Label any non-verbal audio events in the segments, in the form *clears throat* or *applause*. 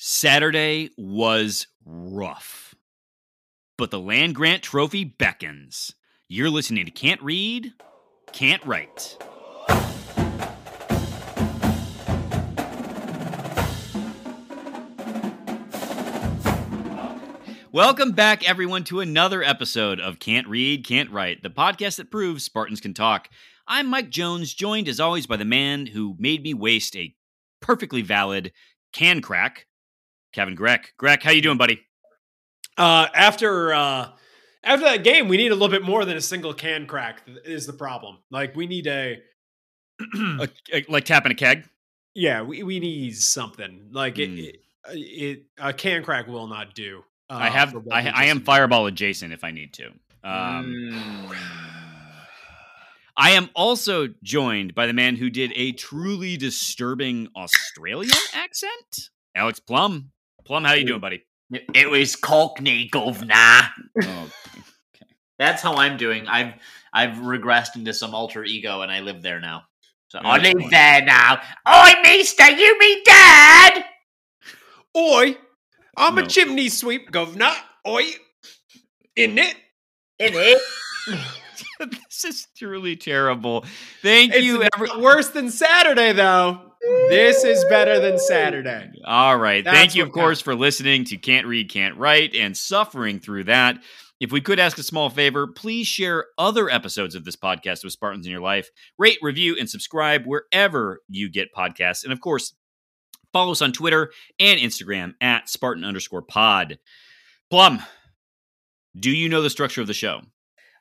Saturday was rough, but the land grant trophy beckons. You're listening to Can't Read, Can't Write. Welcome back, everyone, to another episode of Can't Read, Can't Write, the podcast that proves Spartans can talk. I'm Mike Jones, joined as always by the man who made me waste a perfectly valid can crack, Kevin Greck. Greck, how you doing, buddy? Uh, after uh, after that game, we need a little bit more than a single can crack. Is the problem? Like we need a, a, *clears throat* a like tapping a keg. Yeah, we, we need something like mm. it, it, it. A can crack will not do. Uh, I have. I, I am fireball adjacent if I need to. Um, mm. I am also joined by the man who did a truly disturbing Australian accent, Alex Plum. Plum, how are you doing, buddy? It was Cockney, governor. Oh, *laughs* okay. That's how I'm doing. I've I've regressed into some alter ego, and I live there now. So I live there now. Oi, Mister, you me dad? Oi, I'm no. a chimney sweep, governor. Oi, in it, in it. *laughs* this is truly terrible. Thank it's you. Every- worse than Saturday, though. This is better than Saturday. All right. That's Thank you, of course, counts. for listening to Can't Read, Can't Write and suffering through that. If we could ask a small favor, please share other episodes of this podcast with Spartans in your life. Rate, review, and subscribe wherever you get podcasts. And of course, follow us on Twitter and Instagram at Spartan underscore pod. Plum, do you know the structure of the show?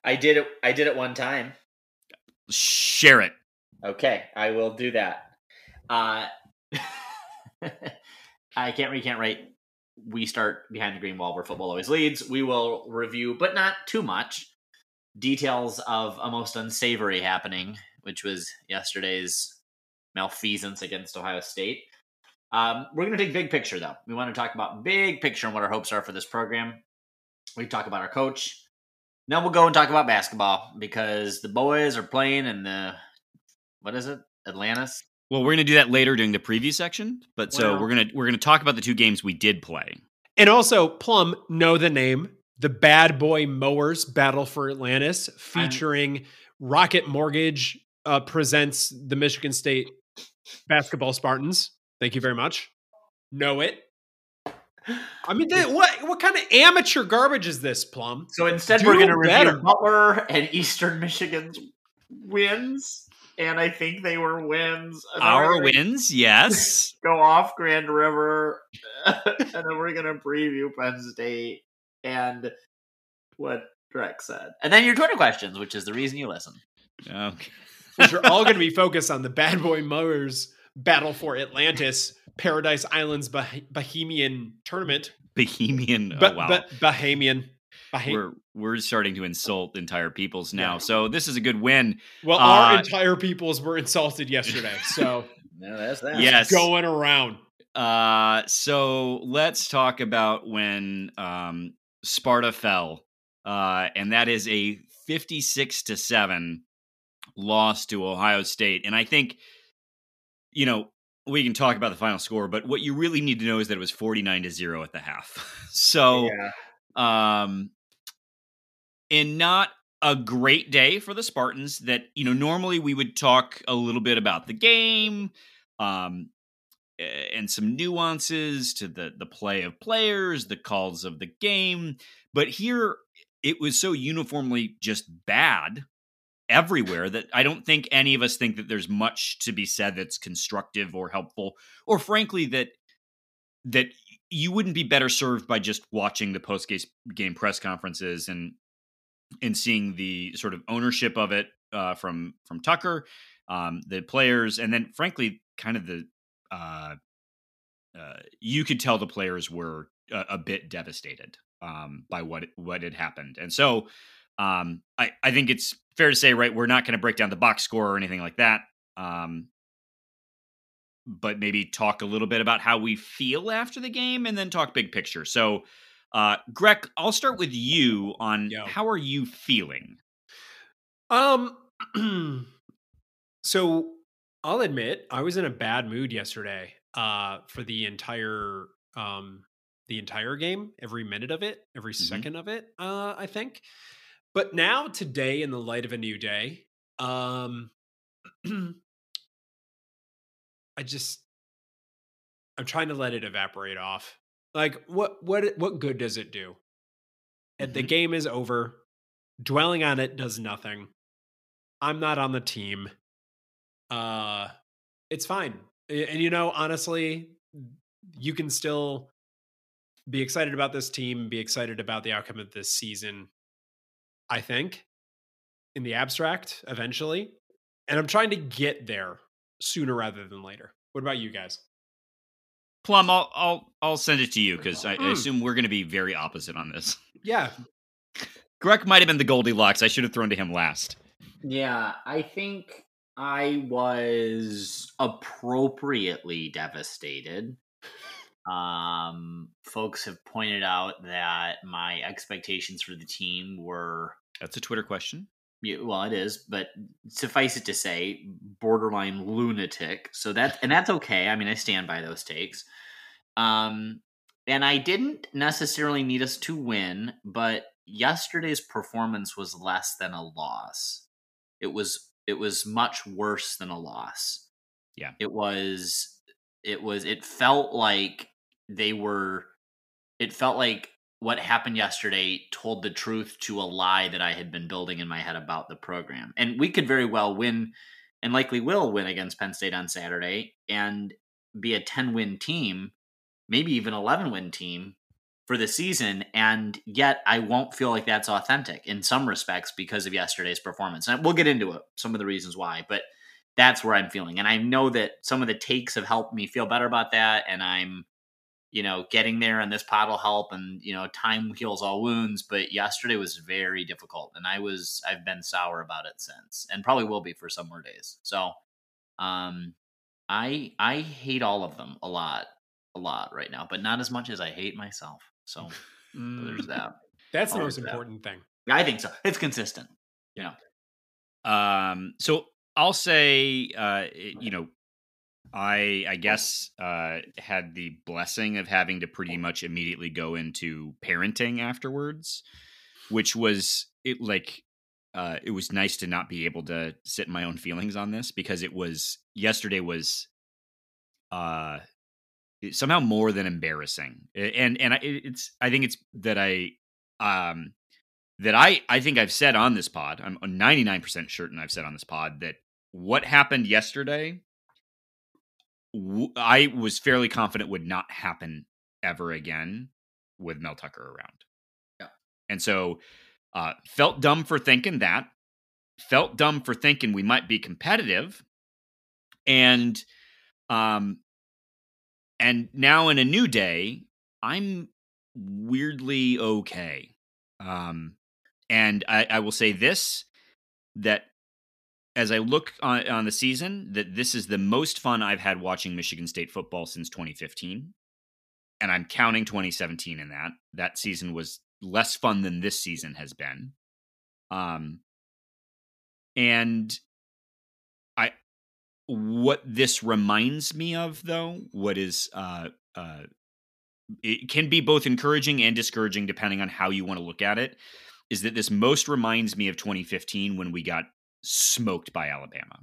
I did it. I did it one time. Share it. Okay, I will do that. Uh, *laughs* I can't read, can't write. We start behind the green wall where football always leads. We will review, but not too much, details of a most unsavory happening, which was yesterday's malfeasance against Ohio State. Um, we're going to take big picture, though. We want to talk about big picture and what our hopes are for this program. We talk about our coach. Then we'll go and talk about basketball because the boys are playing in the what is it? Atlantis. Well, we're going to do that later during the preview section, but so we're going to we're going to talk about the two games we did play. And also, Plum, know the name, the Bad Boy Mowers Battle for Atlantis, featuring I'm... Rocket Mortgage uh, presents the Michigan State basketball Spartans. Thank you very much. Know it. I mean, they, what what kind of amateur garbage is this, Plum? So instead, Do we're going to review Butler and Eastern Michigan's wins and I think they were wins. Our wins, yes. *laughs* Go off Grand River, *laughs* and then we're gonna preview Penn State and what Drek said, and then your Twitter questions, which is the reason you listen. Okay. *laughs* which are all going to be focused on the Bad Boy Mowers Battle for Atlantis Paradise Islands bah- Bohemian tournament. Bohemian, oh, wow. Bohemian we're we're starting to insult entire peoples now. Yeah. So this is a good win. Well, uh, our entire peoples were insulted yesterday. *laughs* So no, that's that. Yes, going around. Uh, so let's talk about when um, Sparta fell, uh, and that is a fifty-six to seven loss to Ohio State. And I think, you know, we can talk about the final score, but what you really need to know is that it was forty-nine to zero at the half. *laughs* so. Yeah. Um, in not a great day for the Spartans that, you know, normally we would talk a little bit about the game, um, and some nuances to the the play of players, the calls of the game, but here it was so uniformly just bad everywhere that I don't think any of us think that there's much to be said that's constructive or helpful, or frankly that that you wouldn't be better served by just watching the post game press conferences and and seeing the sort of ownership of it uh, from from Tucker, um, the players, and then frankly, kind of the uh, uh, you could tell the players were a, a bit devastated um, by what what had happened, and so um, I I think it's fair to say, right, we're not going to break down the box score or anything like that. Um, but maybe talk a little bit about how we feel after the game and then talk big picture. So, uh, Greg, I'll start with you on yeah. how are you feeling? Um, *clears throat* so I'll admit I was in a bad mood yesterday. Uh, for the entire um, the entire game, every minute of it, every Mhm. second of it. Uh, I think. But now, today, in the light of a new day, um, *clears throat* I just I'm trying to let it evaporate off. Like, what what what good does it do? And The game is over. Dwelling on it does nothing. I'm not on the team. Uh, it's fine. And you know, honestly, you can still be excited about this team, be excited about the outcome of this season. I think in the abstract eventually. And I'm trying to get there sooner rather than later. What about you guys? Plum, I'll I'll I'll send it to you because I, I Mm. assume we're going to be very opposite on this. *laughs* Yeah. Greg might have been the Goldilocks. I should have thrown to him last. Yeah, I think I was appropriately devastated. Um, folks have pointed out that my expectations for the team were That's a Twitter question. Yeah, well, it is, but suffice it to say, borderline lunatic. So that and that's okay. I mean, I stand by those takes. Um, and I didn't necessarily need us to win, but yesterday's performance was less than a loss. It was it was much worse than a loss. Yeah. It was it was it felt like they were it felt like what happened yesterday told the truth to a lie that I had been building in my head about the program. And we could very well win and likely will win against Penn State on Saturday and be a 10 win team, maybe even 11 win team for the season. And yet I won't feel like that's authentic in some respects because of yesterday's performance. And we'll get into it, some of the reasons why, but that's where I'm feeling. And I know that some of the takes have helped me feel better about that. And I'm, you know, getting there and this pot will help and, you know, time heals all wounds. But yesterday was very difficult. And I was, I've been sour about it since and probably will be for some more days. So, um, I, I hate all of them a lot, a lot right now, but not as much as I hate myself. So *laughs* there's that. That's the most leave that. important thing. I think so. It's consistent. Yeah. Um, so I'll say, uh, you know, I I guess uh, had the blessing of having to pretty much immediately go into parenting afterwards, which was it like uh, it was nice to not be able to sit in my own feelings on this because it was yesterday was uh somehow more than embarrassing. And and I, it's I think it's that I um that I I think I've said on this pod I'm 99% certain I've said on this pod that what happened yesterday w- I was fairly confident would not happen ever again with Mel Tucker around. Yeah. And so uh felt dumb for thinking that. Felt dumb for thinking we might be competitive. And um and now in a new day, I'm weirdly okay. Um and I, I will say this that as I look on, on the season, that this is the most fun I've had watching Michigan State football since 2015. And I'm counting 2017 in that. That season was less fun than this season has been. Um, and I, what this reminds me of, though, what is, uh, uh, it can be both encouraging and discouraging depending on how you want to look at it, is that this most reminds me of 2015 when we got smoked by Alabama.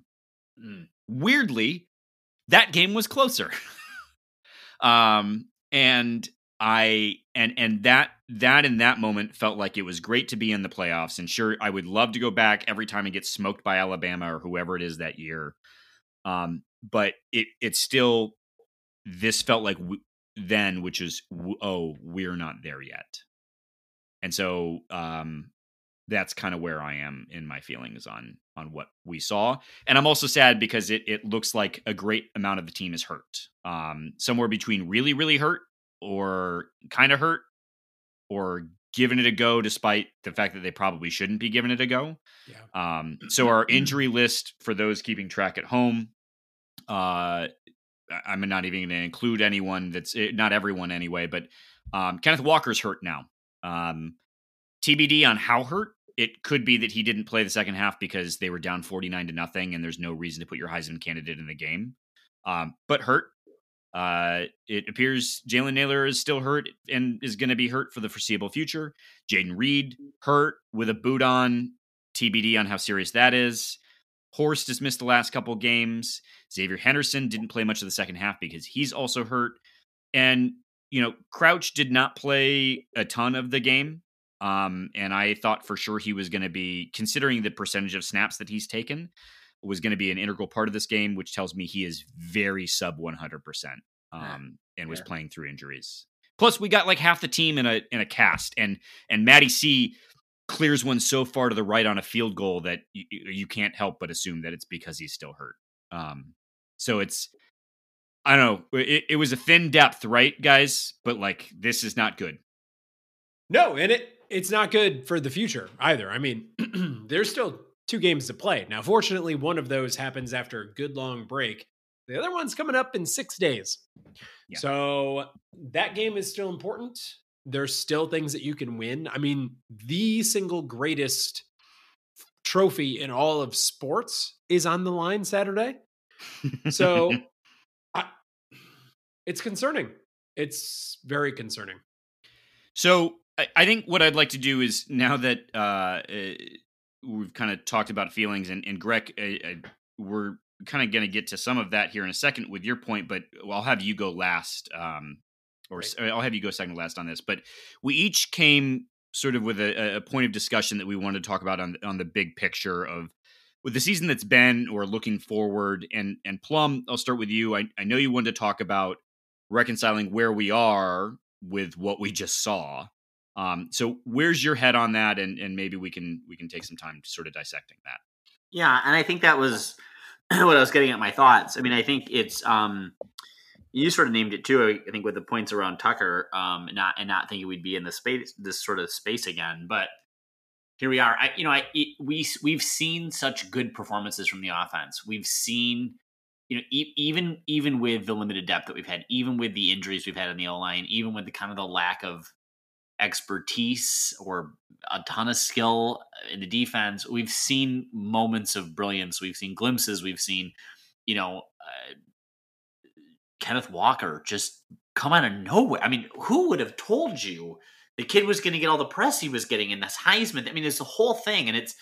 Mm. Weirdly, that game was closer. *laughs* um and I and and that that in that moment felt like it was great to be in the playoffs and sure I would love to go back every time it gets smoked by Alabama or whoever it is that year. Um but it it still this felt like w- then which is w- oh we're not there yet. And so um that's kind of where I am in my feelings on on what we saw. And I'm also sad because it it looks like a great amount of the team is hurt. Um somewhere between really really hurt or kind of hurt or giving it a go despite the fact that they probably shouldn't be giving it a go. Yeah. Um *clears throat* so our injury list for those keeping track at home uh I'm not even going to include anyone that's eh, not everyone anyway, but um Kenneth Walker's hurt now. Um TBD on how hurt. It could be that he didn't play the second half because they were down 49 to nothing and there's no reason to put your Heisman candidate in the game. Um, but hurt. Uh, it appears Jalen Nailor is still hurt and is going to be hurt for the foreseeable future. Jayden Reed hurt with a boot on. TBD on how serious that is. Horst has missed the last couple games. Xavier Henderson didn't play much of the second half because he's also hurt. And, you know, Crouch did not play a ton of the game. Um, and I thought for sure he was going to be, considering the percentage of snaps that he's taken, was going to be an integral part of this game, which tells me he is very sub 100% um, and was playing through injuries. Plus, we got like half the team in a in a cast, and and Matty C clears one so far to the right on a field goal that you, you can't help but assume that it's because he's still hurt. Um, so it's I don't know. It, it was a thin depth, right, guys? But like this is not good. No, and it it's not good for the future either. I mean, *clears throat* there's still two games to play. Now, fortunately, one of those happens after a good long break. The other one's coming up in six days. Yeah. So that game is still important. There's still things that you can win. I mean, the single greatest trophy in all of sports is on the line Saturday. So *laughs* I, it's concerning. It's very concerning. So I, I, think what I'd like to do is now that uh, uh we've kind of talked about feelings, and, and Greg, uh, uh we're kind of going to get to some of that here in a second with your point, but I'll have you go last, um, or right. I'll have you go second last on this. But we each came sort of with a, a point of discussion that we wanted to talk about on on the big picture of with the season that's been or looking forward and and plum i'll start with you i, I know you wanted to talk about reconciling where we are with what we just saw um, so where's your head on that and and maybe we can we can take some time to sort of dissecting that yeah and i think that was *clears throat* what i was getting at my thoughts i mean i think it's um you sort of named it too i think with the points around tucker um not and not thinking we'd be in the space this sort of space again but here we are. I, you know, I it, we we've seen such good performances from the offense. We've seen, you know, e- even even with the limited depth that we've had, even with the injuries we've had in the O line, even with the kind of the lack of expertise or a ton of skill in the defense, we've seen moments of brilliance. We've seen glimpses. We've seen, you know, uh, Kenneth Walker just come out of nowhere. I mean, who would have told you? the kid was going to get all the press he was getting in this Heisman. I mean, it's the whole thing, and it's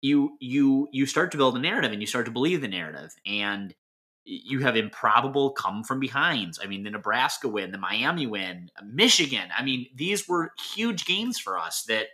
you you you start to build a narrative and you start to believe the narrative, and you have improbable come from behinds. I mean, the Nebraska win, the Miami win, Michigan. I mean, these were huge games for us that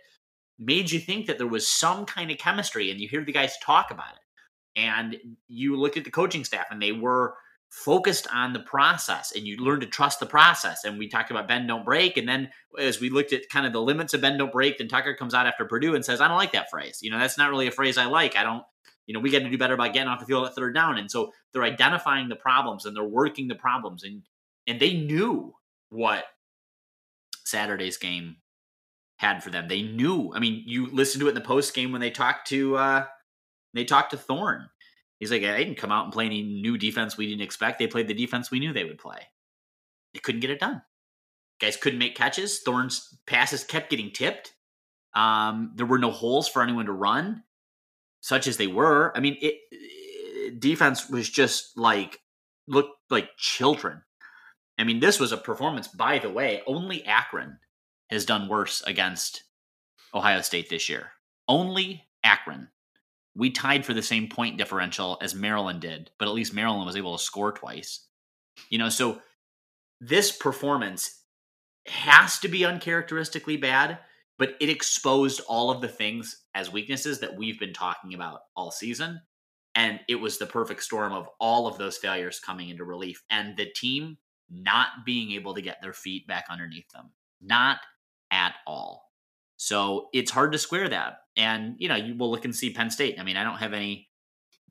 made you think that there was some kind of chemistry, and you hear the guys talk about it, and you look at the coaching staff, and they were focused on the process and you learn to trust the process. And we talked about bend, don't break. And then as we looked at kind of the limits of bend, don't break, then Tucker comes out after Purdue and says, I don't like that phrase. You know, that's not really a phrase I like. I don't, you know, we got to do better about getting off the field at third down. And so they're identifying the problems and they're working the problems. And, and they knew what Saturday's game had for them. They knew. I mean, you listen to it in the post game when they talked to, uh, they talked to Thorne He's like, I didn't come out and play any new defense we didn't expect. They played the defense we knew they would play. They couldn't get it done. Guys couldn't make catches. Thorne's passes kept getting tipped. Um, there were no holes for anyone to run, such as they were. I mean, it, defense was just like looked like children. I mean, this was a performance. By the way, only Akron has done worse against Ohio State this year. Only Akron we tied for the same point differential as Maryland did, but at least Maryland was able to score twice. You know, so this performance has to be uncharacteristically bad, but it exposed all of the things as weaknesses that we've been talking about all season. And it was the perfect storm of all of those failures coming into relief and the team not being able to get their feet back underneath them. Not at all. So it's hard to square that. And, you know, you will look and see Penn State. I mean, I don't have any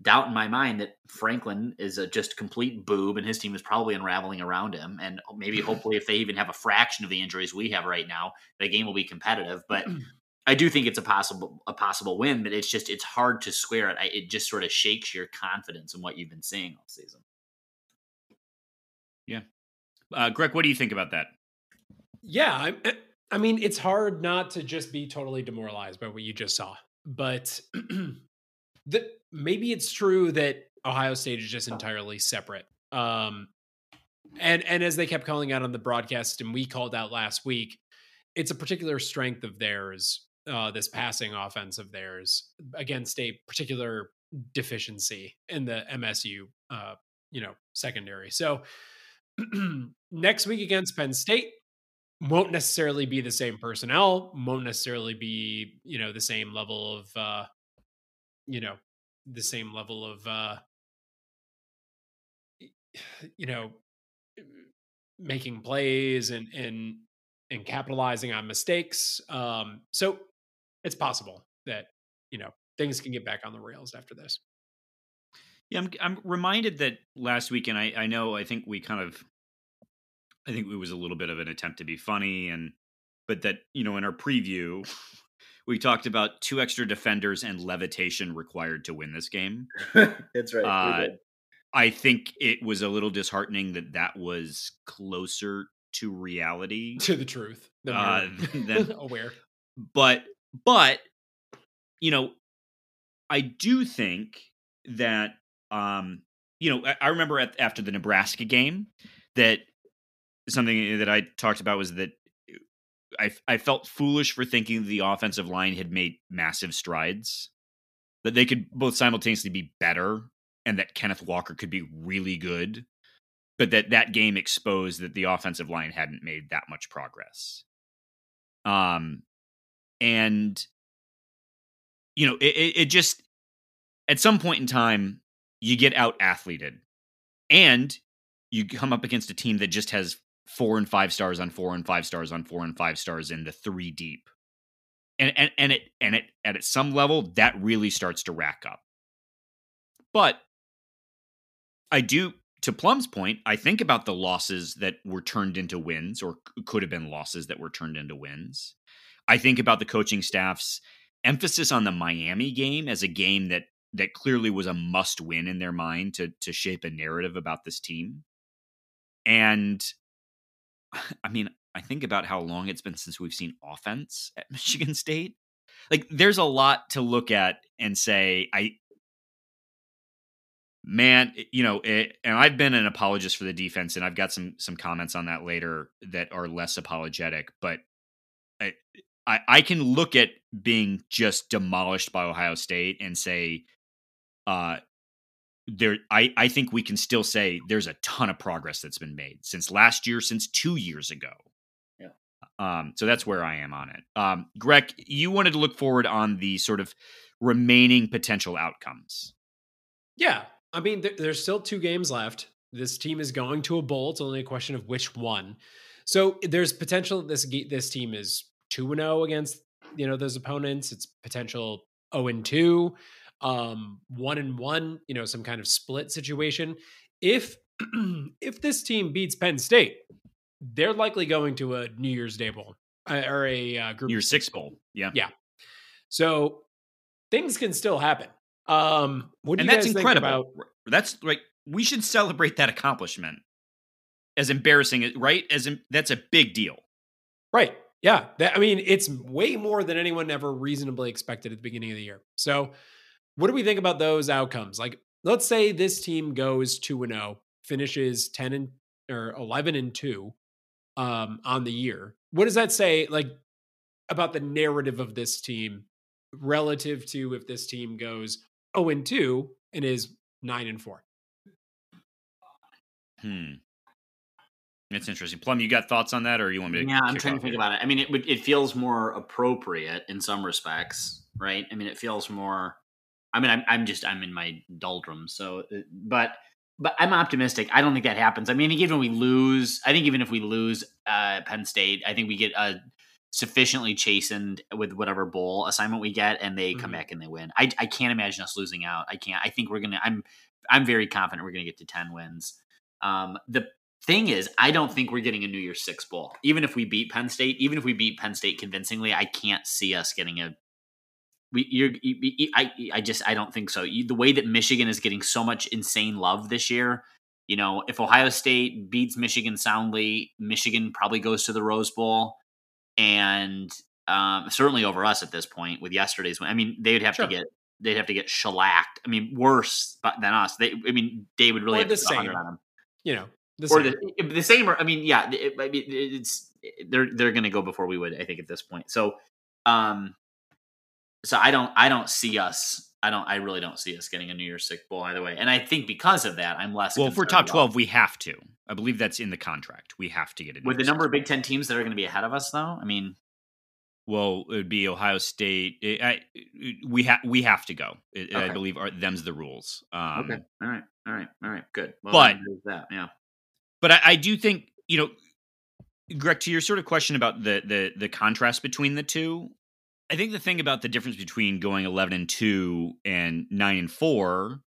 doubt in my mind that Franklin is a just complete boob and his team is probably unraveling around him. And maybe *laughs* hopefully if they even have a fraction of the injuries we have right now, the game will be competitive. But *clears throat* I do think it's a possible a possible win, but it's just it's hard to square it. I, it just sort of shakes your confidence in what you've been seeing all season. Yeah, uh, Greg, what do you think about that? Yeah, I, I mean, it's hard not to just be totally demoralized by what you just saw. But *clears throat* the, maybe it's true that Ohio State is just entirely separate. Um, And and as they kept calling out on the broadcast, and we called out last week, it's a particular strength of theirs. Uh, this passing offense of theirs against a particular deficiency in the MSU, uh, you know, secondary. So *clears throat* next week against Penn State won't necessarily be the same personnel, won't necessarily be you know the same level of uh, you know the same level of uh, *sighs* you know making plays and and and capitalizing on mistakes. Um, so it's possible that you know things can get back on the rails after this. Yeah, I'm I'm reminded that last week, and I I know I think we kind of I think it was a little bit of an attempt to be funny, and but that you know in our preview *laughs* we talked about two extra defenders and levitation required to win this game. *laughs* That's right. Uh, I think it was a little disheartening that that was closer to reality, *laughs* to the truth, than, uh, *laughs* than aware. But but you know, I do think that um, you know, I, I remember at, after the Nebraska game that something that I talked about was that I I felt foolish for thinking the offensive line had made massive strides, that they could both simultaneously be better, and that Kenneth Walker could be really good, but that that game exposed that the offensive line hadn't made that much progress. Um, and you know, it, it just at some point in time you get out athleted, and you come up against a team that just has four and five stars on four and five stars on four and five stars in the three deep. And and and it and it at some level that really starts to rack up. But I do to Plum's point, I think about the losses that were turned into wins or could have been losses that were turned into wins. I think about the coaching staff's emphasis on the Miami game as a game that that clearly was a must win in their mind to to shape a narrative about this team. And *sighs* I mean, I think about how long it's been since we've seen offense at *laughs* Michigan State. Like, there's a lot to look at and say, I, man, eh, you know, it, and I've been an apologist for the defense, and I've got some some comments on that later that are less apologetic, but I, I, I can look at being just demolished by Ohio State and say, uh, there I, I think we can still say there's a ton of progress that's been made since last year, since two years ago. Yeah. Um, so that's where I am on it. Um, Greg, you wanted to look forward on the sort of remaining potential outcomes. Yeah. I mean, th- there's still two games left. This team is going to a bowl. It's only a question of which one. So there's potential this this team is 2 and 0 against, you know, those opponents. It's potential 0 and 2 um, one and one, you know, some kind of split situation. If *clears throat* if this team beats Penn State, they're likely going to a New Year's Day bowl uh, or a uh, group Year Six bowl. Yeah, yeah. So things can still happen. Um, what do and you that's guys incredible. Think about- that's like we should celebrate that accomplishment. As embarrassing, right? As in, that's a big deal, right? Yeah, that, I mean, it's way more than anyone ever reasonably expected at the beginning of the year. So what do we think about those outcomes? Like, let's say this team goes 2 and 0, finishes 10 and or 11 and 2 um, on the year. What does that say like about the narrative of this team relative to if this team goes 0 and 2 and is 9 and 4? Hmm. It's interesting. Plum, you got thoughts on that, or you want me to? Yeah, I'm trying to think here? about it. I mean, it it feels more appropriate in some respects, right? I mean, it feels more I mean, I'm I'm just I'm in my doldrums. So, uh, but but I'm optimistic. I don't think that happens. I mean, even if we lose, I think even if we lose uh, Penn State, I think we get a sufficiently chastened with whatever bowl assignment we get, and they mm-hmm. come back and they win. I I can't imagine us losing out. I can't. I think we're gonna. I'm I'm very confident we're gonna get to ten wins. Um, the thing is, I don't think we're getting a New Year's Six bowl. Even if we beat Penn State, even if we beat Penn State convincingly, I can't see us getting a we you're you, I I just I don't think so. You, the way that Michigan is getting so much insane love this year, you know, if Ohio State beats Michigan soundly, Michigan probably goes to the Rose Bowl, and um, certainly over us at this point with yesterday's win. I mean, they'd have sure. to get they'd have to get shellacked. I mean, worse than us. They, I mean, they would really or have the to same. on them. You know, The or same. the, the same. Or I mean, yeah, it, I mean, it's they're they're going to go before we would. I think at this point. So, um, so I don't I don't see us. I don't. I really don't see us getting a New Year's Six bowl either way. And I think because of that, I'm less. Well, if we're top twelve, we have to. I believe that's in the contract. We have to get it. with the number of Big Ten teams that are going to be ahead of us, though. I mean, Well, it would be Ohio State. It, I, we have we have to go. It, I believe are, them's the rules. Um, okay, all right, all right, all right, good. Well, But- that, yeah, but I, I do think you know, Greg, to your sort of question about the the the contrast between the two. I think the thing about the difference between going eleven and two and nine and four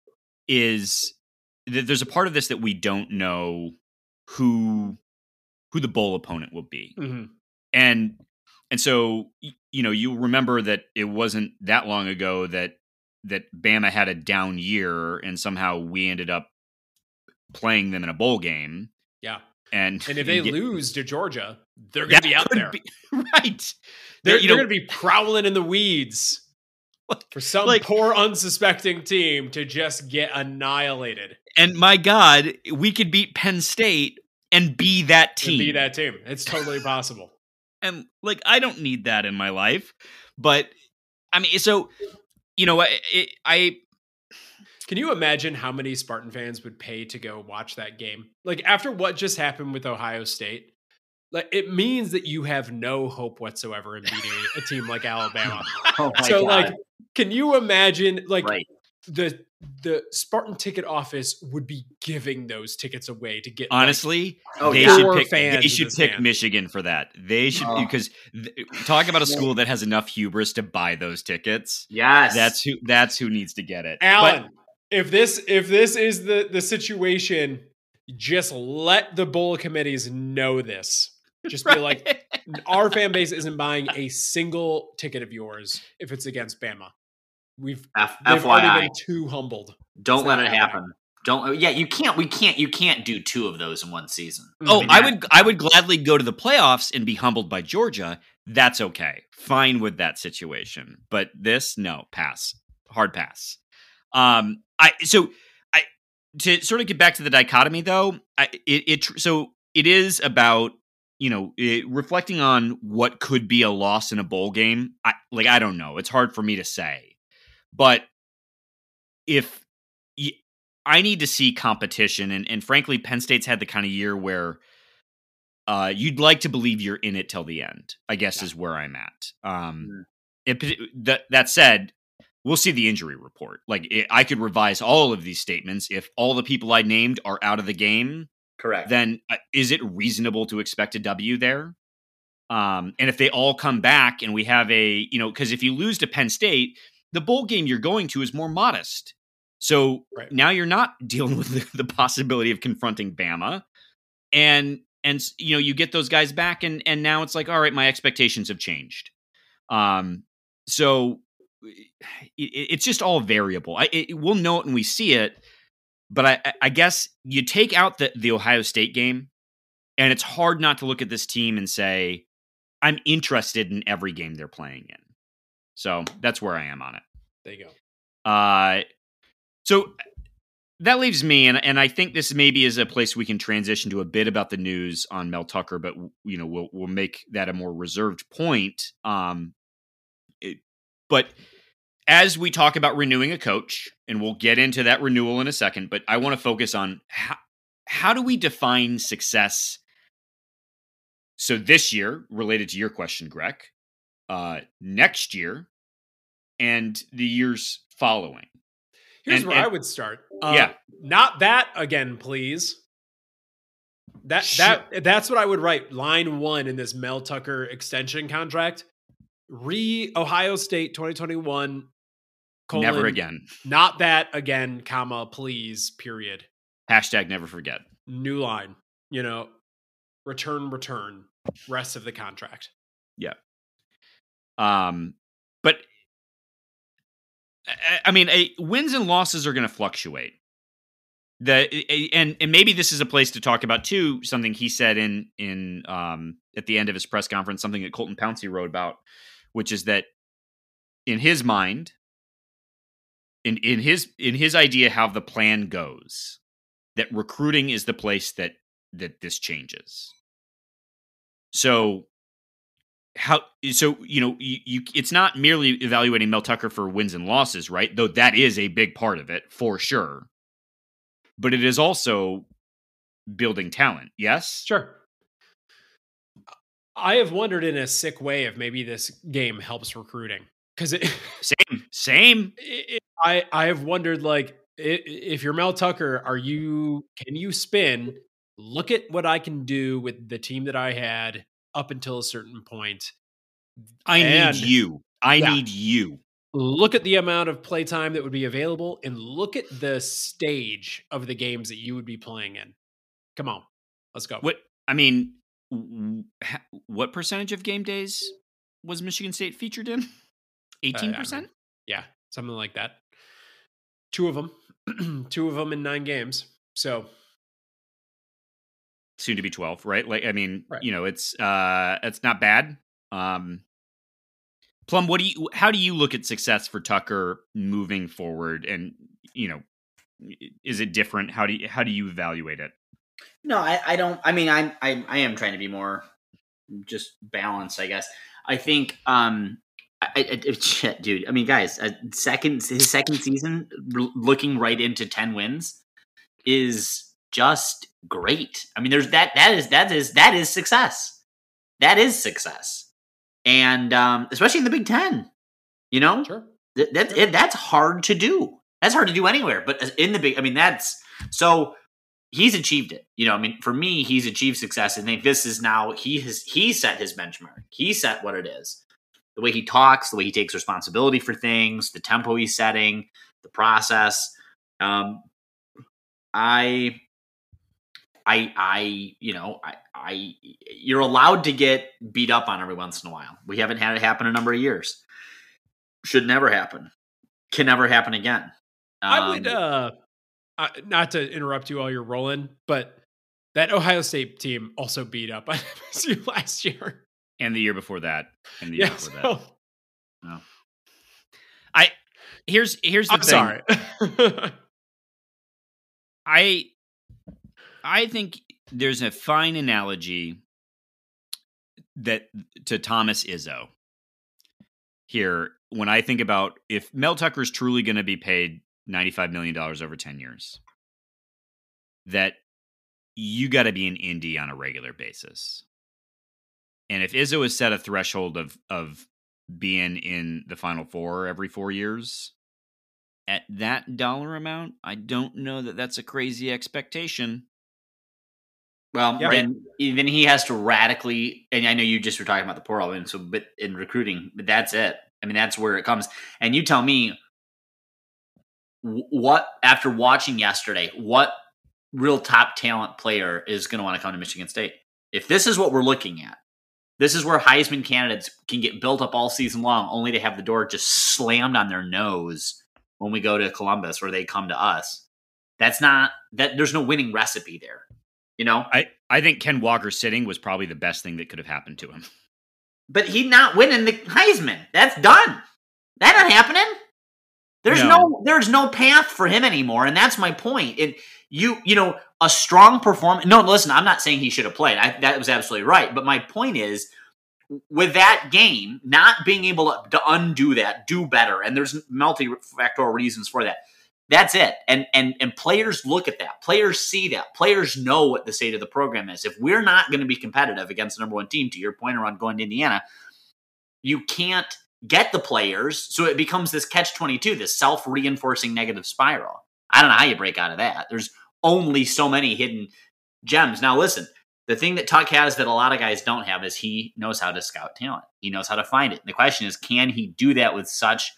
is that there's a part of this that we don't know who who the bowl opponent will be. Mhm. and and so you know you remember that it wasn't that long ago that that Bama had a down year and somehow we ended up playing them in a bowl game Yeah. And And if they get- lose to Georgia, they're going to be out there. be- *laughs* right They're, they're going to be prowling in the weeds *laughs* for some like- poor, unsuspecting team to just get annihilated and my god we could beat Penn State and be that team be that team. It's totally *laughs* possible. and like I don't need that in my life but I mean so you know I it, I Can you imagine how many Spartan fans would pay to go watch that game? Like after what just happened with Ohio State, like it means that you have no hope whatsoever in beating a team like Alabama. *laughs* Oh so God. like can you imagine like right, the the Spartan ticket office would be giving those tickets away to get like, honestly oh they yeah, should pick. fans They should pick band. Michigan for that. They should Oh. because th- talk about a school that has enough hubris to buy those tickets. yes, That's who. That's who needs to get it. Alan, if this if this is the the situation, just let the bowl committees know this. Just But, be like, *laughs* our fan base isn't buying a single ticket of yours if it's against Bama. We've F- they've already FYI, been too humbled. don't let it happening. happen. Don't. Yeah, you can't. We can't. You can't do two of those in one season. oh, mean, I would. I would gladly go to the playoffs and be humbled by Georgia. That's okay. Fine with that situation. But this, no, pass. Hard pass. Um, I so I to sort of get back to the dichotomy though. I it, it so it is about you know it, reflecting on what could be a loss in a bowl game. I like I don't know. It's hard for me to say, but if y- I need to see competition, and and frankly, Penn State's had the kind of year where. Uh, you'd like to believe you're in it till the end. I guess Yeah. is where I'm at. Um, Mhm. it, that that said, we'll see the injury report. Like it, I could revise all of these statements if all the people I named are out of the game. Correct. Then uh, is it reasonable to expect a W there? Um, and if they all come back and we have a you know because if you lose to Penn State, the bowl game you're going to is more modest. So Right. now you're not *laughs* dealing with the, the possibility of confronting Bama, and and you know you get those guys back and and now it's like all right my expectations have changed um so it, it's just all variable I, it, we'll know it when we see it but I, I- guess you take out the, the ohio state game and it's hard not to look at this team and say i'm interested in every game they're playing in so that's where i am on it There you go. uh, so that leaves me, and and I think this maybe is a place we can transition to a bit about the news on Mel Tucker, but you know we'll we'll make that a more reserved point. Um, but as we talk about renewing a coach, and we'll get into that renewal in a second, but I want to focus on how how do we define success. So this year, related to your question, Greg, uh, next year, and the years following. Here's And- where and- I would start. Uh, Yeah. Not that again, please. That Sh- that that's what I would write. Line one in this Mel Tucker extension contract. Re Ohio State 2021. Colon, Never again. Not that again, comma, please, period. Hashtag never forget. New line. You know, return, return. Rest of the contract. Yeah. Um, but I, I mean, a, wins and losses are going to fluctuate. The and and maybe this is a place to talk about too. Something he said in in um at the end of his press conference, something that Colton Pouncy wrote about, which is that in his mind, in in his in his idea how the plan goes, that recruiting is the place that that this changes. So how so you know you, you it's not merely evaluating Mel Tucker for wins and losses, right? Though that is a big part of it for sure. But it is also building talent. Yes? Sure. I have wondered in a sick way if maybe this game helps recruiting because it *laughs* same same. It, it, I I have wondered like if you're Mel Tucker, are you can you spin? Look at what I can do with the team that I had up until a certain point. I and, need you. I yeah, need you. Look at the amount of playtime that would be available and look at the stage of the games that you would be playing in. Come on. Let's go. What I mean, what percentage of game days was Michigan State featured in? 18%? Uh, I mean, yeah, something like that. Two of them. *clears throat* Two of them in 9 games. So soon to be 12 right like i mean right. you know it's uh it's not bad um plum what do you how do you look at success for tucker moving forward and you know is it different how do you how do you evaluate it no i i don't i mean i'm i, I am trying to be more just balanced i guess i think um I, I, *laughs* shit, dude. I mean, guys, second his second season, looking right into ten wins, is just great. I mean, there's that that is that is that is success. That is success, and um, especially in the Big Ten, you know, sure. that, that it, that's hard to do. That's hard to do anywhere, but in the big, I mean, that's so he's achieved it. You know, I mean, for me, he's achieved success. I think this is now he has he set his benchmark. He set what it is. The way he talks, the way he takes responsibility for things, the tempo he's setting, the process. Um, I I, I, you know, I, I, you're allowed to get beat up on every once in a while. We haven't had it happen a number of years. Should never happen. Can never happen again. Um, I would, um, uh, not to interrupt you while you're rolling, but that Ohio State team also beat up *laughs* on MSU last year and the year before that, and the year yeah, before so. that. No. I here's here's the I'm thing. Sorry. *laughs* I I think there's a fine analogy that to Thomas Izzo here when I think about if Mel Tucker is truly going to be paid $95 million over 10 years, that you got to be an indie on a regular basis. And if Izzo has set a threshold of of being in the final four every four years, at that dollar amount, I don't know that that's a crazy expectation. Well, yeah. then then he has to radically, and I know you just were talking about the portal, and so but in recruiting, but that's it. I mean, that's where it comes. And you tell me what after watching yesterday, what real top talent player is going to want to come to Michigan State? If this is what we're looking at, this is where Heisman candidates can get built up all season long, only to have the door just slammed on their nose when we go to Columbus or they come to us. That's not that. There's no winning recipe there. You know, I I think Ken Walker sitting was probably the best thing that could have happened to him. But he not winning the Heisman. That's done. That not happening. There's no. no there's no path for him anymore, and that's my point. And you you know a strong performance. No, listen, I'm not saying he should have played. I, that was absolutely right. But my point is, with that game, not being able to, to undo that, do better, and there's multifactorial reasons for that. That's it. And and and players look at that. Players see that. Players know what the state of the program is. If we're not going to be competitive against the number one team, to your point around going to Indiana, you can't get the players. So it becomes this catch twenty two, this self reinforcing negative spiral. I don't know how you break out of that. There's only so many hidden gems. Now listen, the thing that Tuck has that a lot of guys don't have is he knows how to scout talent. He knows how to find it. And the question is, can he do that with such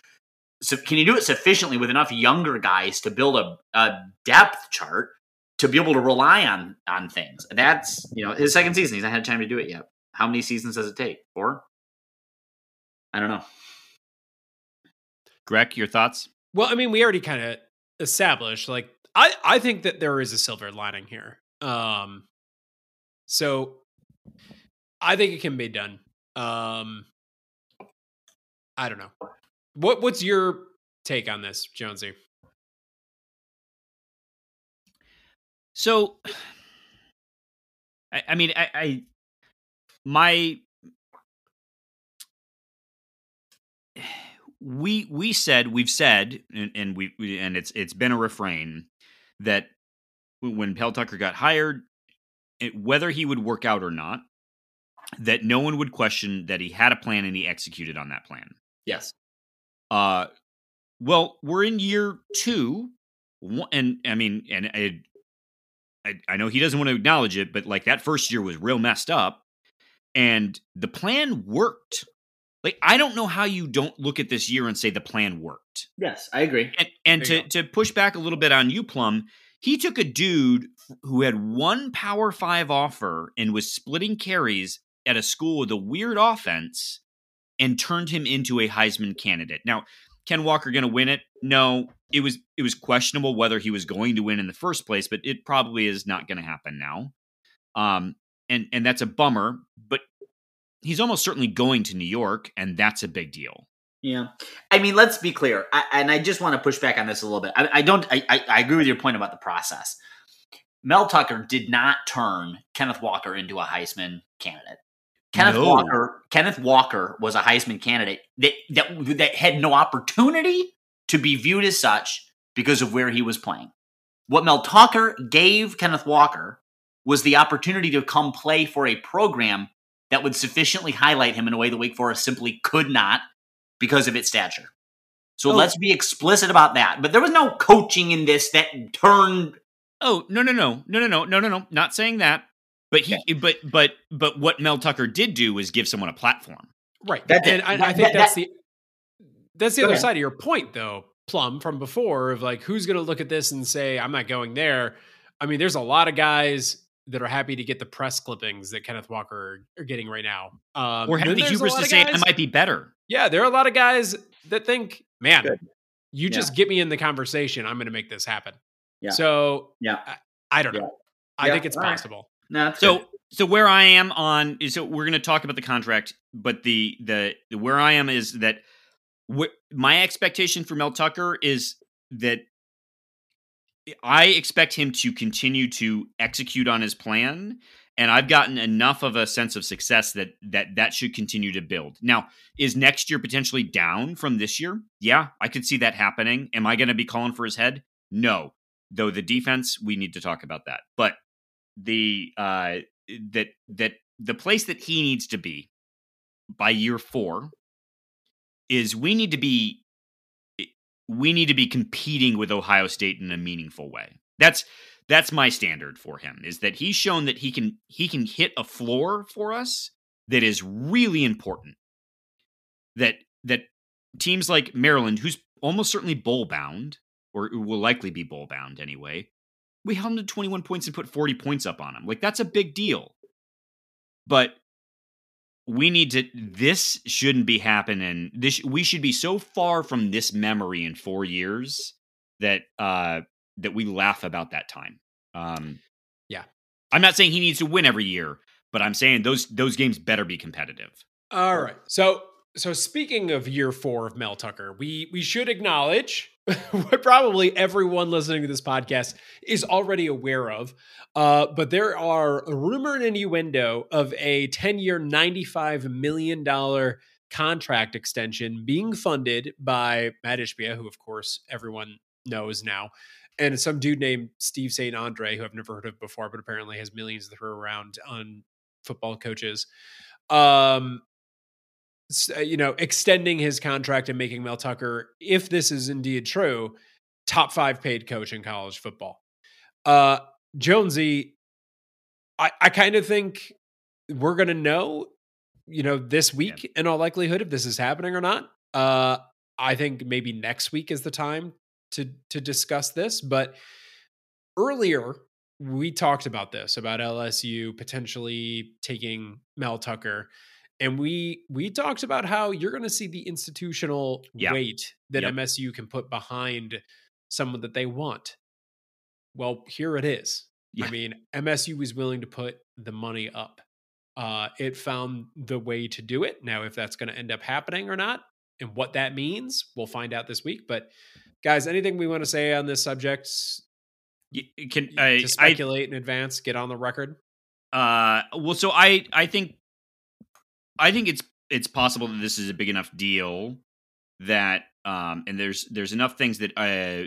so can you do it sufficiently with enough younger guys to build a, a depth chart to be able to rely on on things? That's you know his second season. He's not had time to do it yet. How many seasons does it take? Four? I don't know. Greg, your thoughts? Well, I mean, we already kind of established like I I think that there is a silver lining here. Um, so I think it can be done. Um, I don't know. What what's your take on this, Jonesy? So *sighs* I, I mean, I, I my we we said we've said and, and we, we and it's it's been a refrain that when Mel Tucker got hired, it, whether he would work out or not, that no one would question that he had a plan and he executed on that plan. Yes. Uh, well, we're in year two, and I mean, and I, I, I know he doesn't want to acknowledge it, but like that first year was real messed up, and the plan worked. Like I don't know how you don't look at this year and say the plan worked. Yes, I agree. And, and to to push back a little bit on you, Plum, he took a dude who had one Power Five offer and was splitting carries at a school with a weird offense and turned him into a Heisman candidate. Now, Ken Walker going to win it? No, it was it was questionable whether he was going to win in the first place, but it probably is not going to happen now. Um, and and that's a bummer. But he's almost certainly going to New York, and that's a big deal. Yeah, I mean, let's be clear, I, and I just want to push back on this a little bit. I, I don't. I, I agree with your point about the process. Mel Tucker did not turn Kenneth Walker into a Heisman candidate. Kenneth no. Walker. Kenneth Walker was a Heisman candidate that, that that had no opportunity to be viewed as such because of where he was playing. What Mel Tucker gave Kenneth Walker was the opportunity to come play for a program that would sufficiently highlight him in a way that Wake Forest simply could not because of its stature. So oh. let's be explicit about that. But there was no coaching in this that turned. Oh no no no no no no no no no! Not saying that. But he, okay. but but but what Mel Tucker did do was give someone a platform. Right, that's and I, I, think that, that's that, the that's the other ahead. side of your point, though, Plum, from before of like who's going to look at this and say I'm not going there. I mean, there's a lot of guys that are happy to get the press clippings that Kenneth Walker are getting right now. Um, or have the hubris to say guys, it might be better. Yeah, there are a lot of guys that think, man, Good. you yeah. just get me in the conversation. I'm going to make this happen. Yeah. So yeah, I, I don't know. Yeah. I think it's possible. No, so good. so where I am on is so we're going to talk about the contract, but the the where I am is that wh- my expectation for Mel Tucker is that I expect him to continue to execute on his plan and I've gotten enough of a sense of success that that that should continue to build. Now, is next year potentially down from this year? Yeah, I could see that happening. Am I going to be calling for his head? No. Though the defense, we need to talk about that. But the uh, that that the place that he needs to be by year four is we need to be we need to be competing with Ohio State in a meaningful way. That's that's my standard for him is that he's shown that he can he can hit a floor for us that is really important. That that teams like Maryland, who's almost certainly bowl bound, or will likely be bowl bound anyway, we held him to 21 points and put 40 points up on him. Like that's a big deal. But we need to this shouldn't be happening. This we should be so far from this memory in 4 years that uh that we laugh about that time. Um yeah. I'm not saying he needs to win every year, but I'm saying those those games better be competitive. All right. So so speaking of year 4 of Mel Tucker, we we should acknowledge *laughs* what probably everyone listening to this podcast is already aware of. Uh, but there are rumor and innuendo of a 10 year, $95 million contract extension being funded by Mat Ishbia, who, of course, everyone knows now, and some dude named Steve St. Andre, who I've never heard of before, but apparently has millions to throw around on football coaches. Um, you know, extending his contract and making Mel Tucker, if this is indeed true, top five paid coach in college football. Uh, Jonesy, I, I kind of think we're going to know, you know, this week yeah. in all likelihood if this is happening or not. Uh, I think maybe next week is the time to to discuss this. But earlier we talked about this about LSU potentially taking Mel Tucker and we we talked about how you're going to see the institutional yep. weight that yep. MSU can put behind someone that they want. Well, here it is. Yeah. I mean, MSU was willing to put the money up. Uh, it found the way to do it. Now, if that's going to end up happening or not, and what that means, we'll find out this week. But guys, anything we want to say on this subject? You can I, to speculate I, in advance? Get on the record. Uh, well, so I I think I think it's it's possible that this is a big enough deal that um and there's there's enough things that uh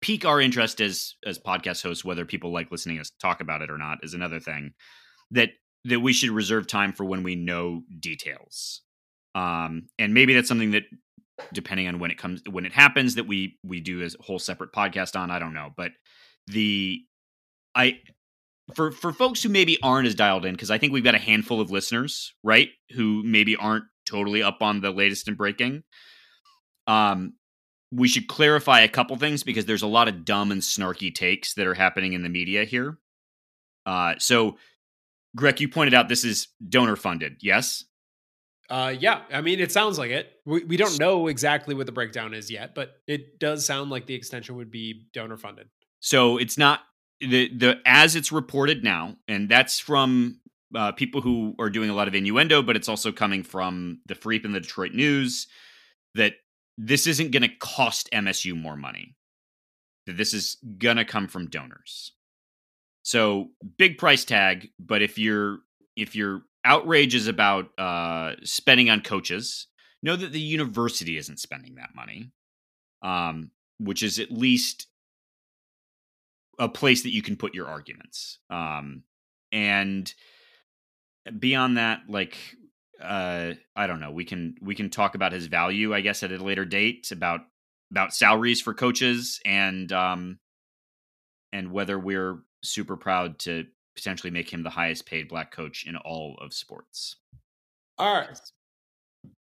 pique our interest as as podcast hosts whether people like listening us talk about it or not is another thing that that we should reserve time for when we know details. Um and maybe that's something that depending on when it comes when it happens that we we do a whole separate podcast on i don't know but the i for for folks who maybe aren't as dialed in because i think we've got a handful of listeners right who maybe aren't totally up on the latest and breaking um we should clarify a couple things because there's a lot of dumb and snarky takes that are happening in the media here uh so greg you pointed out this is donor funded yes Uh, yeah, I mean, it sounds like it. We, we don't know exactly what the breakdown is yet, but it does sound like the extension would be donor funded. So it's not the the as it's reported now, and that's from uh, people who are doing a lot of innuendo, but it's also coming from the Freep and the Detroit News that this isn't going to cost MSU more money. That this is going to come from donors. So big price tag, but if you're if your outrage is about uh, spending on coaches, know that the university isn't spending that money, um, which is at least a place that you can put your arguments. Um, and beyond that, like uh, I don't know, we can we can talk about his value, I guess, at a later date about about salaries for coaches and um, and whether we're super proud to potentially make him the highest paid black coach in all of sports. All right.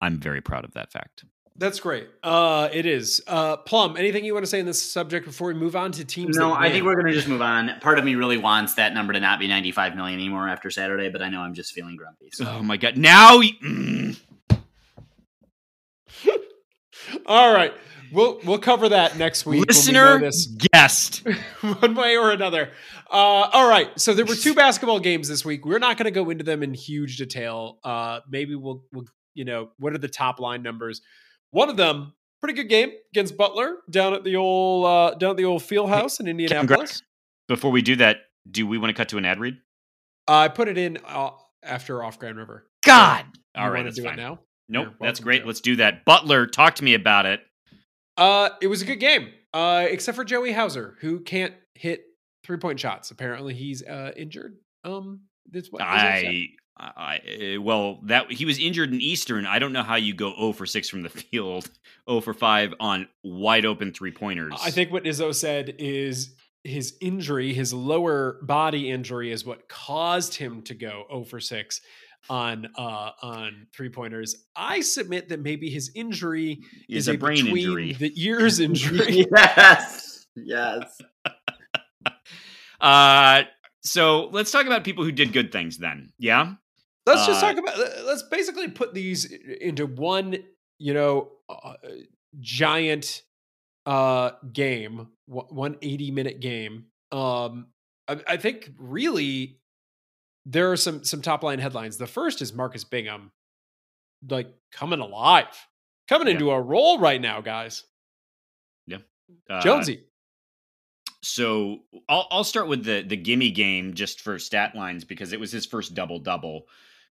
I'm very proud of that fact. That's great. Uh, it is. Uh, Plum, anything you want to say in this subject before we move on to teams? No, I think we're going to just move on. Part of me really wants that number to not be 95 million anymore after Saturday, but I know I'm just feeling grumpy. So. Oh my god! Now, mm, *laughs* All right. We'll we'll cover that next week. when we listener this guest. *laughs* one way or another. Uh, all right. So there were two basketball games this week. We're not going to go into them in huge detail. Uh, maybe we'll we'll you know what are the top line numbers? One of them, pretty good game against Butler down at the old uh, down at the old field house in Indianapolis. Before we do that, do we want to cut to an ad read? I put it in uh, after off Grand River. God. You All right, that's do fine. it now. Nope, that's great. Let's do that. Butler, talk to me about it. Uh, it was a good game, uh, except for Joey Hauser, who can't hit three point shots. Apparently, he's uh, injured. Um, that's what. I, I, uh, well, that he was injured in Eastern. I don't know how you go 0 for 6 from the *laughs* field, 0 for 5 on wide open three pointers. I think what Izzo said is his injury, his lower body injury, is what caused him to go 0 for 6 on uh on three pointers. I submit that maybe his injury is is, a brain between injury. the ears *laughs* injury. yes. Yes. *laughs* Uh, so let's talk about people who did good things then. Yeah. Let's just Uh, talk about let's basically put these into one you know uh, giant uh game one- 80 minute game. Um I, I think really there are some some top line headlines. The first is marcus bingham like coming alive coming Yeah. into a role right now guys. Uh, jonesy. So I'll I'll start with the the gimme game just for stat lines because it was his first double double.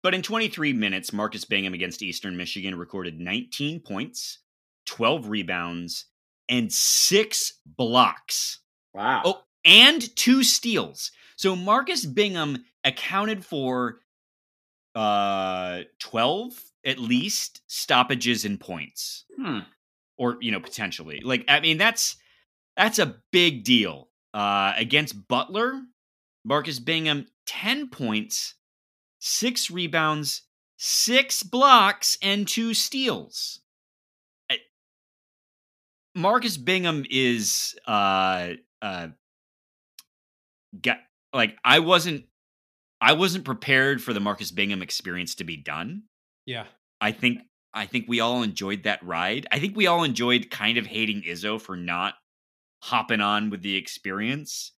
But in 23 minutes, Marcus Bingham against Eastern Michigan recorded 19 points, 12 rebounds, and six blocks. Wow. Oh, and two steals. So Marcus Bingham accounted for uh 12 at least stoppages and points Hmm. or you know potentially like i mean that's that's a big deal uh against butler marcus bingham 10 points 6 rebounds 6 blocks and 2 steals marcus bingham is uh uh got like i wasn't i wasn't prepared for the marcus bingham experience to be done yeah I think I think we all enjoyed that ride. I think we all enjoyed kind of hating Izzo for not hopping on with the experience.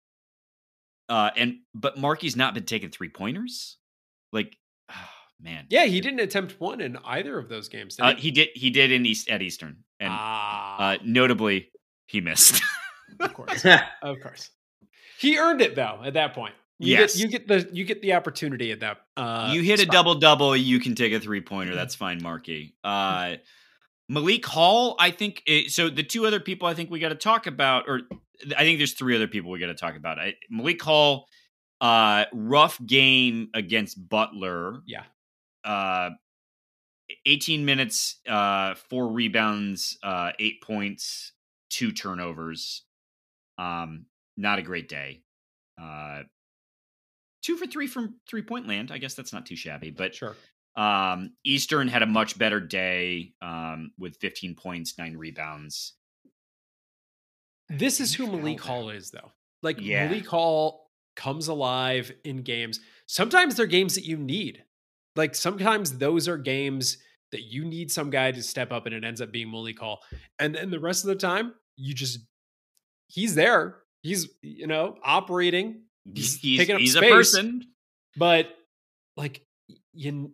Uh and but Marky's not been taking three pointers. Like oh, man. yeah he didn't attempt one in either of those games did Uh, he? he did he did in East at Eastern. And ah uh notably he missed. *laughs* of course *laughs* of course he earned it though at that point You yes, get, you get the you get the opportunity at that. Uh, you hit a double double, you can take a three pointer. That's fine, Marky. Uh, Malik Hall, I think. It, so the two other people I think we got to talk about, or I think there's three other people we got to talk about. I, Malik Hall, uh, rough game against Butler. Yeah. Uh, 18 minutes, uh, four rebounds, uh, eight points, two turnovers. Um, not a great day. Uh, two for three from three point land. I guess that's not too shabby, but Sure. um, Eastern had a much better day um, with 15 points, nine rebounds. This is who Malik. Hall is, though. Like Yeah. Malik Hall comes alive in games. Sometimes they're games that you need. Like sometimes those are games that you need some guy to step up, and it ends up being Malik Hall. And then the rest of the time, you just he's there. He's you know operating, He's, He's taking up he's a space. person. but like you.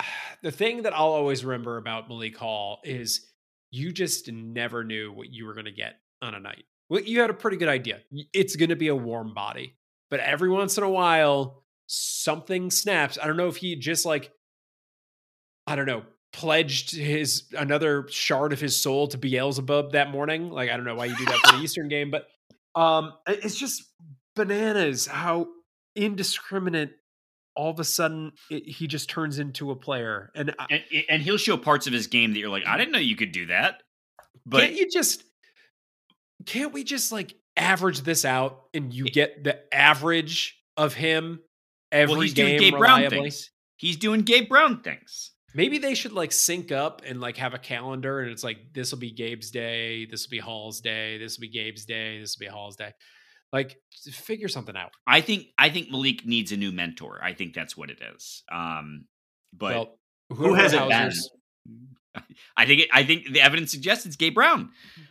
*sighs* The thing that I'll always remember about Malik Hall is you just never knew what you were going to get on a night. Well, you had a pretty good idea. It's going to be a warm body, but every once in a while, something snaps. I don't know if he just like, I don't know, pledged his another shard of his soul to Beelzebub that morning. Like I don't know why you do that for the Eastern game, but um, it's just bananas how indiscriminate. All of a sudden, it, he just turns into a player, and I, And, and he'll show parts of his game that you're like, I didn't know you could do that. But can't you just can't we just like average this out and you get the average of him every well, he's game doing Gabe Brown reliably? things. He's doing Gabe Brown things. Maybe they should like sync up and like have a calendar and it's like this will be Gabe's day, this will be Hall's day, this will be Gabe's day, this will be Hall's day. Like figure something out. I think I think Malik needs a new mentor. I think that's what it is. Um, but well, Who has it been? *laughs* I think it, I think the evidence suggests it's Gabe Brown.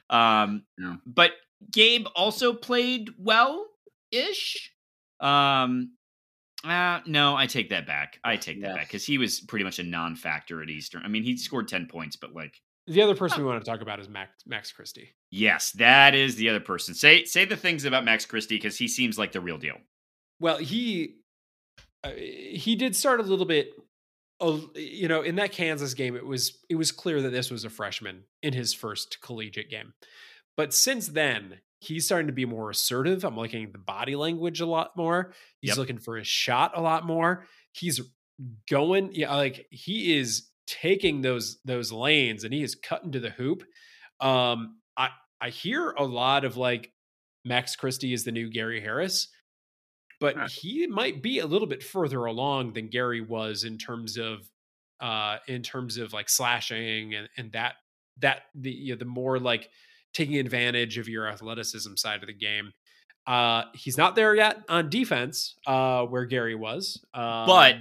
Um, Yeah. but Gabe also played well ish. Um, uh, no, I take that back. I take that Yeah. back because he was pretty much a non-factor at Eastern. I mean, he scored ten points, but like, The other person we want to talk about is Max Max Christie. yes, that is the other person. Say say the things about Max Christie because he seems like the real deal. Well, he uh, he did start a little bit. Uh, you know, in that Kansas game, it was it was clear that this was a freshman in his first collegiate game. But since then, he's starting to be more assertive. I'm liking the body language a lot more. He's Yep. looking for his shot a lot more. He's going, yeah, like he is taking those those lanes and he is cutting to the hoop. Um, I I hear a lot of like Max Christie is the new Gary Harris but Huh. he might be a little bit further along than Gary was in terms of uh in terms of like slashing and, and that that the you know, the more like taking advantage of your athleticism side of the game. Uh he's not there yet on defense, uh where Gary was. Um, But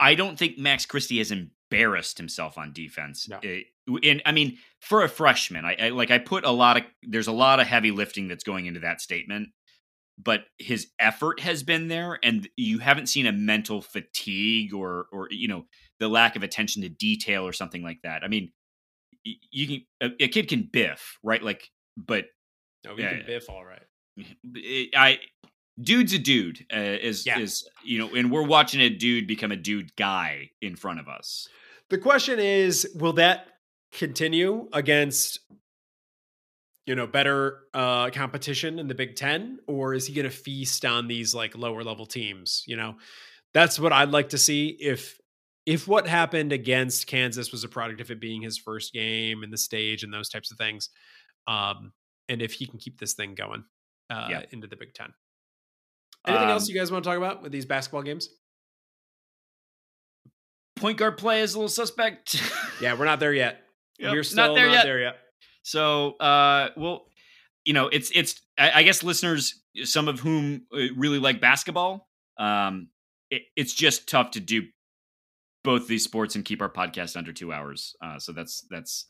I don't think Max Christie has embarrassed himself on defense. No. Eh, and I mean, for a freshman, I, I like I put a lot of there's a lot of heavy lifting that's going into that statement, but his effort has been there, and you haven't seen a mental fatigue or or you know the lack of attention to detail or something like that. I mean, you can a, a kid can biff right, like, but no, he yeah, can biff all right. *laughs* I dude's a dude uh, is Yeah. is you know, and we're watching a dude become a dude guy in front of us. The question is, will that continue against you know better uh competition in the Big 10 or is he going to feast on these like lower level teams, you know? That's what I'd like to see if if what happened against Kansas was a product of it being his first game and the stage and those types of things. Um and if he can keep this thing going uh Yeah. into the Big 10. Anything else Um, you guys want to talk about with these basketball games? Point guard play is a little suspect. Yeah, we're not there yet. *laughs* Yep, We're still not there yet. there yet. So, uh, well, you know, it's it's. I, I guess listeners, some of whom uh, really like basketball, um, it, it's just tough to do both these sports and keep our podcast under two hours. Uh, so that's that's.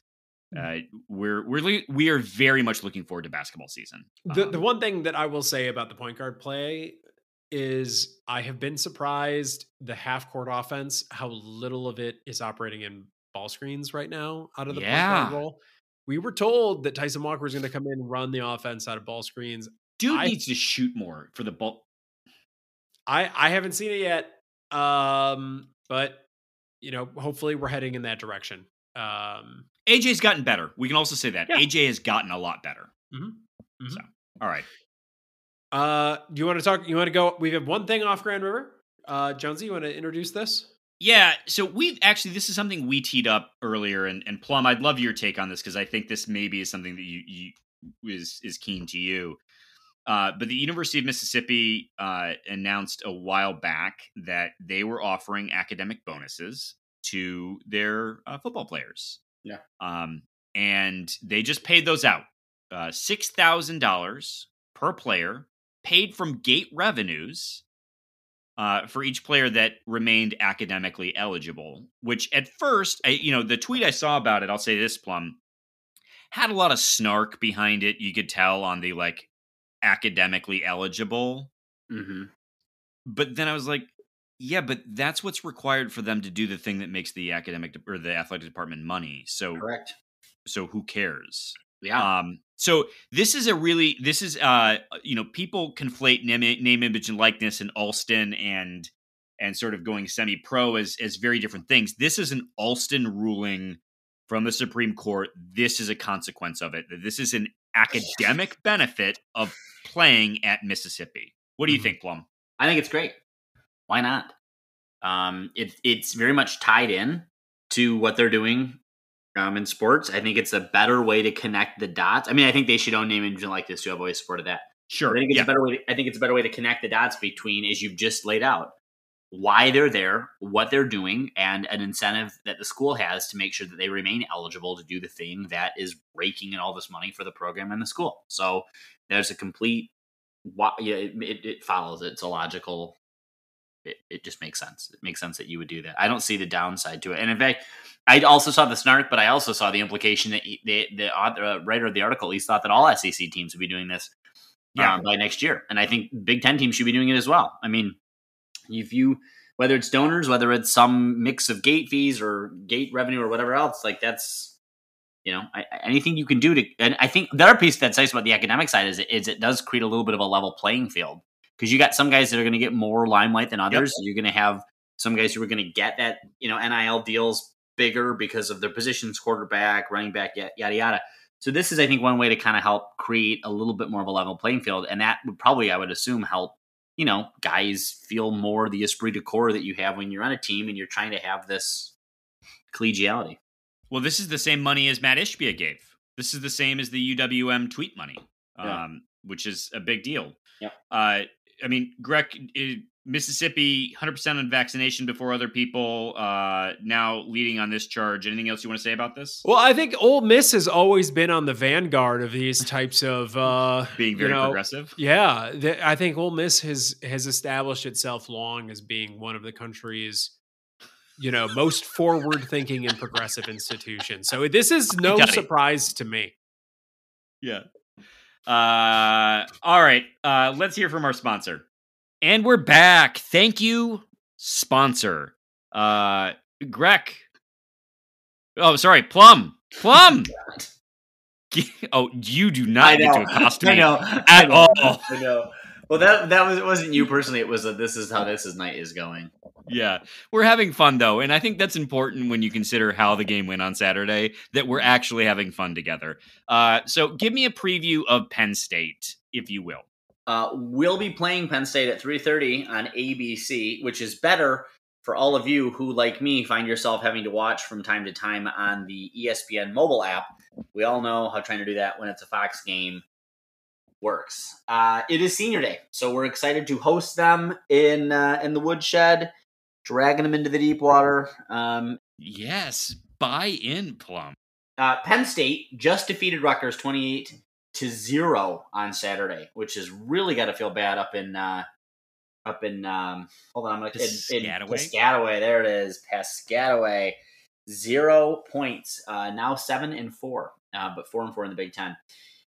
Uh, we're we're li- we are very much looking forward to basketball season. The the Um, one thing that I will say about the point guard play is I have been surprised the half court offense how little of it is operating in ball screens right now out of the point guard role. We were told that Tyson Walker was going to come in and run the offense out of ball screens. dude I- needs to shoot more for the ball. I I haven't seen it yet. Um, but you know, hopefully we're heading in that direction. Um, AJ's gotten better. We can also say that Yeah. AJ has gotten a lot better. mhm, mhm. So, all right. Uh, do you want to talk? You want to go? We have one thing off Grand River. Uh, Jonesy, you want to introduce this? Yeah, so we've actually this is something we teed up earlier, and, and Plum, I'd love your take on this because I think this maybe is something that you, you is is keen to you. Uh, but the University of Mississippi uh, announced a while back that they were offering academic bonuses to their uh, football players. Yeah. um, and they just paid those out uh, six thousand dollars per player, paid from gate revenues uh, for each player that remained academically eligible. Which at first, I, you know, the tweet I saw about it, I'll say this, Plum, had a lot of snark behind it. You could tell on the like academically eligible. Mm-hmm. But then I was like, yeah, but that's what's required for them to do the thing that makes the academic de- or the athletic department money. So, Correct. so who cares? Yeah. Um, so this is a really this is uh you know people conflate name, name image and likeness and Alston and and sort of going semi pro as as very different things. This is an Alston ruling from the Supreme Court. This is a consequence of it. This is an academic *laughs* benefit of playing at Mississippi. What do you Mhm. think, Plum? I think it's great. Why not? Um, it, it's very much tied in to what they're doing um, in sports. I think it's a better way to connect the dots. I mean, I think they should own name and likeness too. I've always supported that. Sure. I think it's yeah. a better way. To, I think it's a better way to connect the dots between, as you've just laid out, why they're there, what they're doing, and an incentive that the school has to make sure that they remain eligible to do the thing that is raking in all this money for the program and the school. So there's a complete. it, it follows. It's a logical. It, it just makes sense. It makes sense that you would do that. I don't see the downside to it. And in fact, I also saw the snark, but I also saw the implication that the the author, uh, writer of the article at least thought that all SEC teams would be doing this Yeah. um, by next year. And I think Big Ten teams should be doing it as well. I mean, if you whether it's donors, whether it's some mix of gate fees or gate revenue or whatever else, like that's you know I, anything you can do to. And I think the other piece that's nice about the academic side is, is it does create a little bit of a level playing field because you got some guys that are going to get more limelight than others. You're going to have some guys who are going to get that you know NIL deals bigger because of their positions, quarterback, running back, yada. yada. So this is, I think, one way to kind of help create a little bit more of a level playing field, and that would probably, I would assume, help you know guys feel more the esprit de corps that you have when you're on a team and you're trying to have this collegiality. Well, this is the same money as Mat Ishbia gave. This is the same as the UWM tweet money, um, which is a big deal. Yeah. Uh, I mean, Greg, Mississippi, 100% on vaccination before other people, uh, now leading on this charge. Anything else you want to say about this? Well, I think Ole Miss has always been on the vanguard of these *laughs* types of uh, Being you very know, progressive. Yeah, th- I think Ole Miss has has established itself long as being one of the country's, you know, most forward thinking and progressive institutions. So this is *laughs* no it. surprise to me. Yeah. Uh, all right. Uh, let's hear from our sponsor. And we're back. Thank you, sponsor. Uh, Greg. Oh, sorry, Plum. Plum. *laughs* oh, you do not need to *laughs* accost me I know. at *laughs* I know. all. I know. Well, that that was it wasn't you personally. It was a, this is how this is night is going. Yeah, we're having fun though, and I think that's important when you consider how the game went on Saturday. That we're actually having fun together. Uh, so give me a preview of Penn State, if you will. Uh, we'll be playing Penn State at 3:30 on ABC, which is better for all of you who, like me, find yourself having to watch from time to time on the ESPN mobile app. We all know how trying to do that when it's a Fox game works. Uh, it is Senior Day, so we're excited to host them in uh, in the woodshed, dragging them into the deep water. Um, Yes, buy in, Plum. uh, Penn State just defeated Rutgers 28 to 0 on Saturday, which has really got to feel bad up in uh up in um hold on, I'm gonna in, in Piscataway? Piscataway. There it is. Piscataway. Zero points. Uh now seven and four. Uh, but four and four in the Big Ten.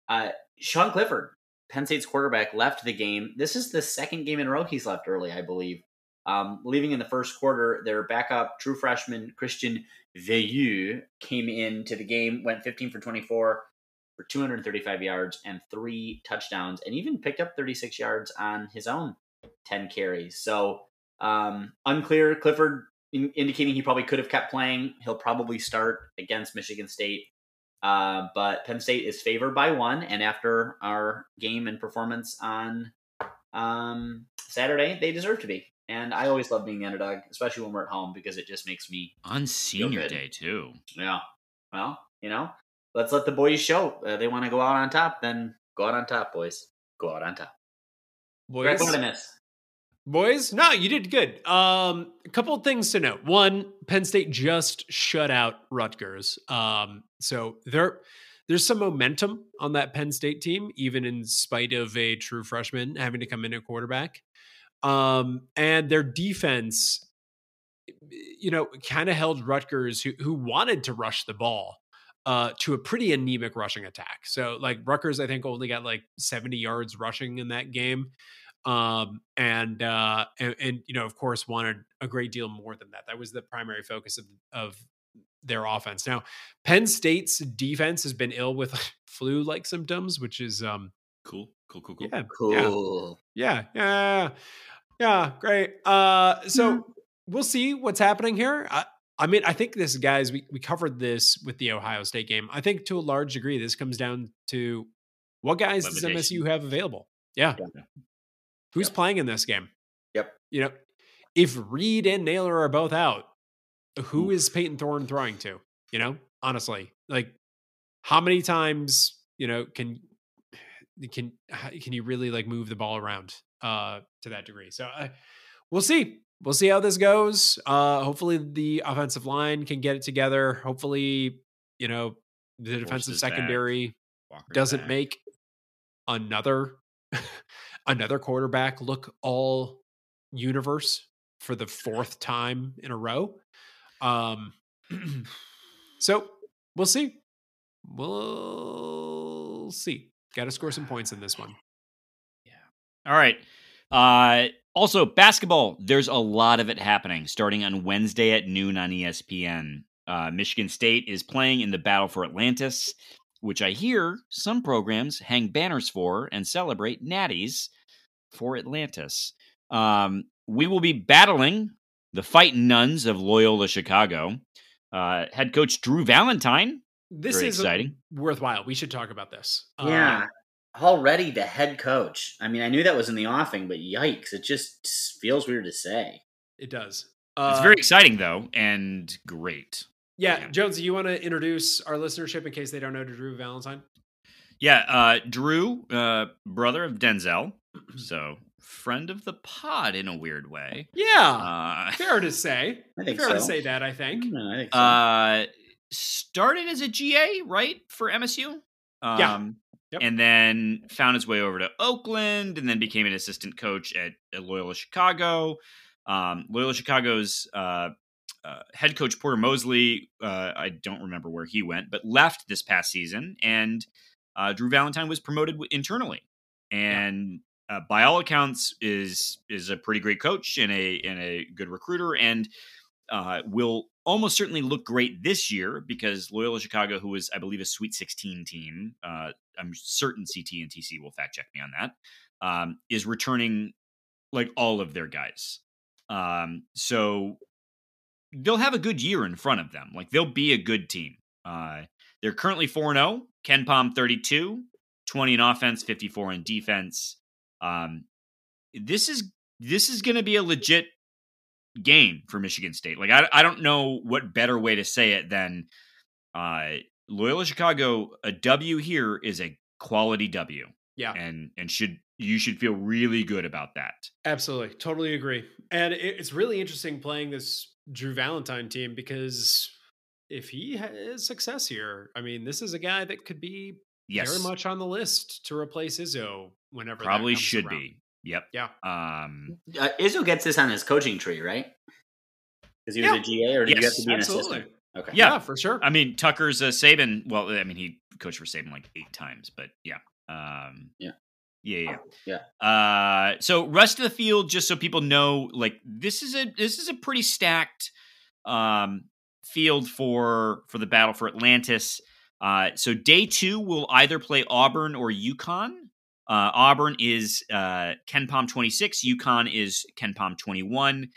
Uh Sean Clifford, Penn State's quarterback, left the game. This is the second game in a row he's left early, I believe. Um, leaving in the first quarter, their backup, true freshman Christian Veilleux, came into the game, went 15 for 24 for 235 yards and three touchdowns, and even picked up 36 yards on his own 10 carries. So um, unclear. Clifford in, indicating he probably could have kept playing. He'll probably start against Michigan State. Uh, but Penn State is favored by one. And after our game and performance on um, Saturday, they deserve to be. And I always love being the underdog, especially when we're at home, because it just makes me on senior day too. yeah. Well, you know, let's let the boys show. Uh, they want to go out on top, then go out on top, boys. Go out on top. Boys, what did I miss? boys, no, you did good. Um, a couple of things to note. One, Penn State just shut out Rutgers. Um, so there, there's some momentum on that Penn State team, even in spite of a true freshman having to come in at quarterback. Um, and their defense, you know, kind of held Rutgers, who who wanted to rush the ball, uh, to a pretty anemic rushing attack. So like Rutgers, I think only got like 70 yards rushing in that game. Um, and, uh, and, and, you know, of course wanted a great deal more than that. That was the primary focus of, of their offense. Now, Penn State's defense has been ill with *laughs* flu like symptoms, which is, um, Cool, cool, cool, cool. yeah, Cool. yeah, yeah, yeah, great. Uh, so we'll see what's happening here. I, I mean, I think this, guys, we, we covered this with the Ohio State game. I think to a large degree, this comes down to what guys does MSU have available? Yeah. Yeah. Who's Yep. playing in this game? Yep. You know, if Reed and Nailor are both out, who Oof. is Payton Thorne throwing to? You know, honestly, like how many times, you know, can can can you really like move the ball around uh to that degree? So uh, we'll see. We'll see how this goes. Uh hopefully the offensive line can get it together. Hopefully, you know, the defensive secondary doesn't back. make another *laughs* another quarterback look all universe for the fourth time in a row. Um *clears throat* so we'll see. We'll see. Got to score some points in this one. Yeah. All right. Uh, also, basketball. There's a lot of it happening starting on Wednesday at noon on ESPN. Uh, Michigan State is playing in the Battle for Atlantis, which I hear some programs hang banners for and celebrate natties for Atlantis. Um, we will be battling the Fight nuns of Loyola Chicago. Uh, head coach Drew Valentine. This Very is exciting. worthwhile. We should talk about this. Yeah. Already the head coach. I mean, I knew that was in the offing, but yikes, it just feels weird to say. it does. It's Uh, very exciting though, and great. yeah. yeah. Jonesy, you want to introduce our listenership in case they don't know Drew Valentine? Yeah, uh, Drew, uh, brother of Denzel, *clears throat* so friend of the pod in a weird way. Yeah. Uh, *laughs* fair to say. I think Fair so. to say that, I think. Mm, I think so. uh, started as a GA, right, for MSU. Um, Yeah. Yep. And then found his way over to Oakland, and then became an assistant coach at, at Loyola Chicago. Um, Loyola Chicago's uh, uh, head coach Porter Moser, uh, I don't remember where he went, but left this past season, and uh, Drew Valentine was promoted w- internally, and uh, by all accounts is is a pretty great coach and a and a good recruiter, and uh, will almost certainly look great this year because Loyola Chicago, who was I believe a Sweet 16 team, uh, I'm certain CT and TC will fact check me on that, um, is returning like all of their guys. Um, so they'll have a good year in front of them. Like they'll be a good team. Uh, they're currently 4 0, KenPom 32, 20 in offense, 54 in defense. Um, this is this is going to be a legit game for Michigan State. Like I I don't know what better way to say it than uh Loyola Chicago a W here is a quality W Yeah. and and should you should feel really good about that. Absolutely. Totally agree. And it, it's really interesting playing this Drew Valentine team because if he has success here, I mean, this is a guy that could be Yes. very much on the list to replace Izzo whenever probably should around. be. Yep. Yeah. Um Uh, Izzo gets this on his coaching tree, right? Because he was Yeah. a GA, or did you have to be an Absolutely. assistant? Okay. Yeah. Yeah, for sure. I mean Tucker's a Saban. Well, I mean he coached for Saban like eight times, but yeah. Um Yeah. Yeah, Yeah. yeah. Uh so rest of the field, just so people know, like this is a this is a pretty stacked um field for for the battle for Atlantis. Uh so day two will either play Auburn or UConn. Uh, Auburn is uh, KenPom 26. UConn is KenPom 21.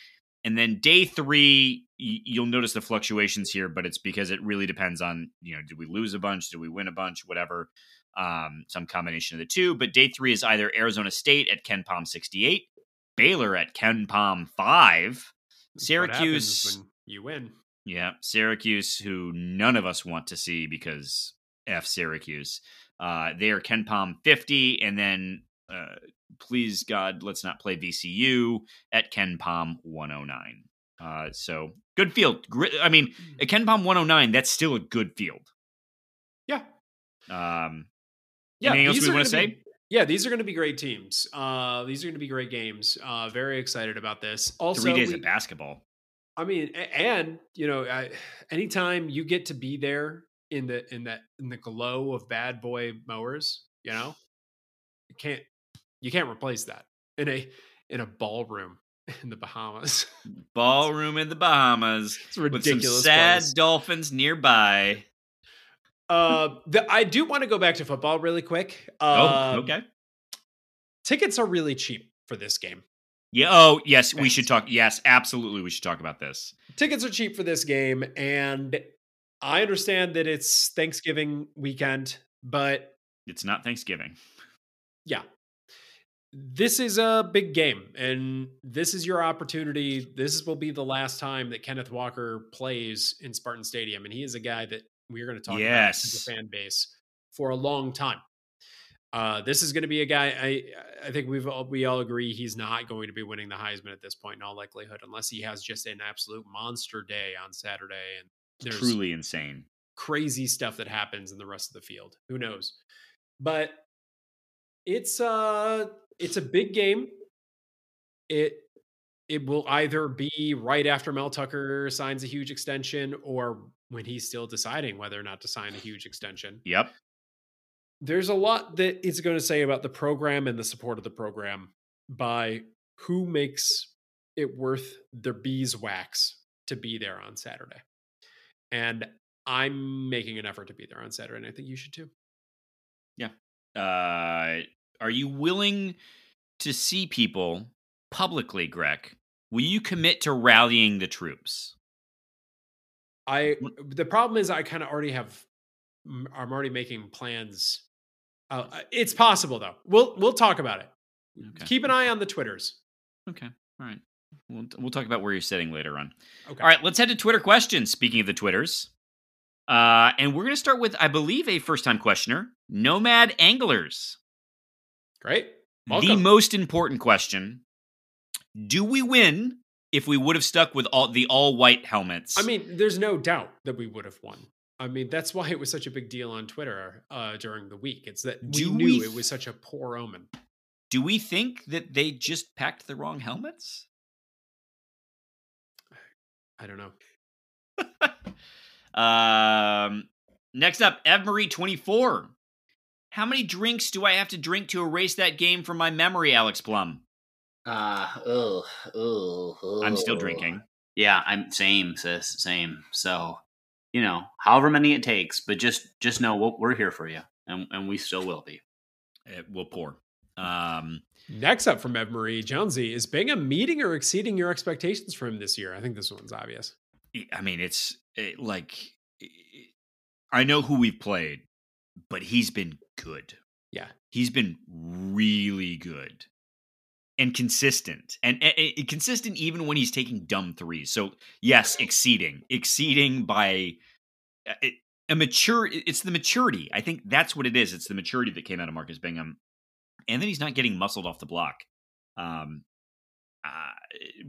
And then day three, y- you'll notice the fluctuations here, but it's because it really depends on, you know, did we lose a bunch? Did we win a bunch? Whatever. Um, some combination of the two. But day three is either Arizona State at KenPom 68, Baylor at KenPom 5, That's what happens Syracuse. when you win. Yeah, Syracuse, who none of us want to see because F Syracuse. Uh, they are KenPom 50, and then uh, please God, let's not play VCU at KenPom 109. Uh, so good field. I mean, at KenPom 109, that's still a good field. Yeah. Um, Yeah, anything else these we are want to gonna say? be- yeah, these are going to be great teams. Uh, these are going to be great games. Uh, very excited about this. Also, Three days we- of basketball. I mean, and you know, I, anytime you get to be there in the in that in the glow of bad boy mowers, you know, you can't you can't replace that in a in a ballroom *laughs* in the Bahamas. Ballroom in the Bahamas It's a with ridiculous. some sad place. dolphins nearby. Uh, the, I do want to go back to football really quick. Uh, oh, okay. Tickets are really cheap for this game. Yeah. Oh, yes. We should talk. Yes, absolutely. We should talk about this. tickets are cheap for this game and i understand that it's thanksgiving weekend but It's not Thanksgiving. yeah this is a big game and this is your opportunity this will be the last time that kenneth walker plays in spartan stadium and he is a guy that we're going to talk about Yes. as a fan base for a long time uh, this is going to be a guy. I I think we've all, we all agree he's not going to be winning the Heisman at this point in all likelihood, unless he has just an absolute monster day on Saturday and there's Truly insane. crazy stuff that happens in the rest of the field. Who knows? But it's uh it's a big game. It it will either be right after Mel Tucker signs a huge extension or when he's still deciding whether or not to sign a huge extension. Yep. There's a lot that it's going to say about the program and the support of the program by who makes it worth their beeswax to be there on Saturday. And I'm making an effort to be there on Saturday, and I think you should too. Yeah. Uh, are you willing to see people publicly, Greg? Will you commit to rallying the troops? I the problem is I kind of already have I'm already making plans. Uh, it's possible though. We'll we'll talk about it. Okay. Keep an eye on the twitters. Okay. All right. We'll, we'll talk about where you're sitting later on. Okay. All right. Let's head to Twitter questions. Speaking of the Twitters. Uh, and we're going to start with, I believe, a first time questioner, Nomad Anglers. Great. The most important question Do we win if we would have stuck with all the all white helmets? I mean, there's no doubt that we would have won. I mean, that's why it was such a big deal on Twitter uh, during the week. It's that we Do knew we it was such a poor omen. do we think that they just packed the wrong helmets? I don't know. *laughs* Um, next up, Ev Marie 24. How many drinks do I have to drink to erase that game from my memory, Alex Plum? Uh, ugh, ugh, I'm still drinking. Yeah, I'm same, sis, same. So, you know, however many it takes, but just just know we're, we're here for you, and and we still will be. It will pour. Um, Next up from Ed Marie Jonesy is Bingham meeting or exceeding your expectations for him this year? I think this one's obvious. I mean, it's it, like I know who we've played, but he's been good. Yeah. He's been really good and consistent, and, and- and consistent even when he's taking dumb threes. So yes, exceeding, exceeding by it, a mature. It's the maturity. I think that's what it is. It's the maturity that came out of Marcus Bingham, and then he's not getting muscled off the block. Um, uh,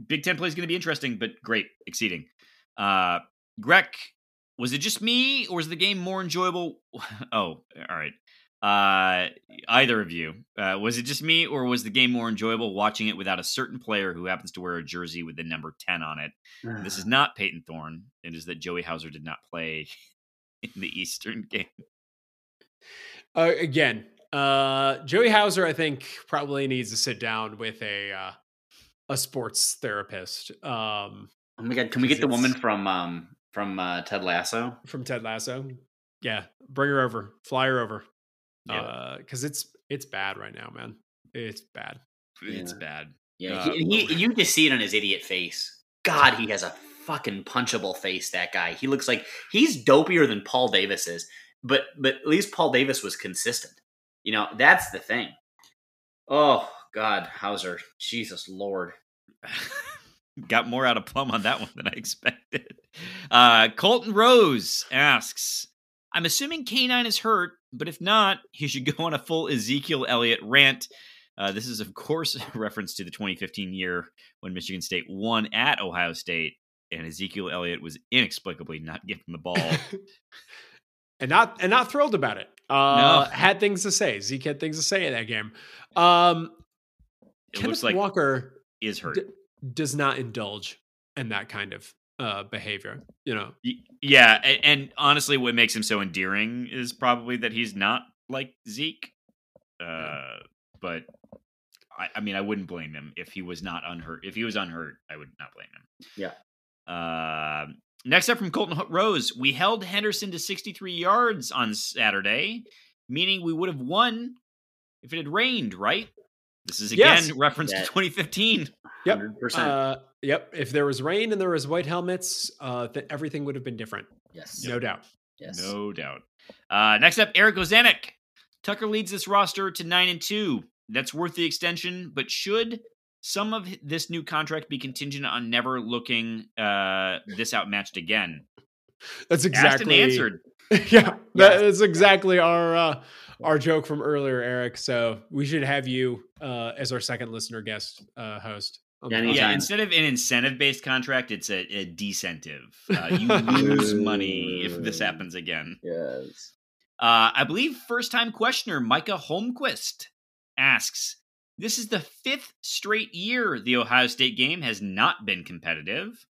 Big Ten play is going to be interesting, but great, exceeding. Uh, Greg, was it just me, or was the game more enjoyable? *laughs* Oh, all right. Uh, either of you, uh, was it just me, or was the game more enjoyable watching it without a certain player who happens to wear a jersey with the number ten on it? This is not Payton Thorne. It is that Joey Hauser did not play *laughs* in the Eastern *laughs* game. Uh, again, uh, Joey Hauser, I think, probably needs to sit down with a uh, a sports therapist um, Oh my god, can we get the woman from um from uh, Ted Lasso? from Ted Lasso. Yeah, bring her over, fly her over. Yeah. Because it's it's bad right now, man. It's bad. It's bad. Yeah, Uh, he, he, you just see it on his idiot face. God, he has a fucking punchable face. That guy. He looks like he's dopier than Paul Davis is. But but at least Paul Davis was consistent. You know that's the thing. Oh God, Hauser, Jesus Lord. *laughs* Got more out of Plum on that one than I expected. Uh, Colton Rose asks, I'm assuming K9 is hurt, but if not, he should go on a full Ezekiel Elliott rant. Uh, this is, of course, *laughs* a reference to the 2015 year when Michigan State won at Ohio State, and Ezekiel Elliott was inexplicably not given the ball. *laughs* and not and not thrilled about it. Uh, had things to say. Zeke had things to say in that game. Um, It Kenneth looks like Walker is hurt. d- does not indulge in that kind of uh, behavior. You know, Yeah, and, and honestly, what makes him so endearing is probably that he's not like Zeke. Uh, but I, I mean, I wouldn't blame him if he was not unhurt. If he was unhurt, I would not blame him. Yeah. Uh, next up from Colton Rose, we held Henderson to 63 yards on Saturday, meaning we would have won if it had rained, right? This is again Yes. reference to 2015. Yep. 100%. uh, yep. If there was rain and there was white helmets, uh, th- everything would have been different, yes. no doubt. Yes. No doubt. Uh, next up, Eric Ozanek. Tucker leads this roster to nine and two. That's worth the extension, but should some of this new contract be contingent on never looking uh, this outmatched again? That's Asked exactly and answered. *laughs* yeah, that is exactly our uh, our joke from earlier, Eric. So we should have you uh, as our second listener guest uh, host. on Yeah. Yeah, instead of an incentive-based contract, it's a, a decentive. Uh, you *laughs* lose money if this happens again. Yes. Uh, I believe first-time questioner Micah Holmquist asks, "This is the fifth straight year the Ohio State game has not been competitive.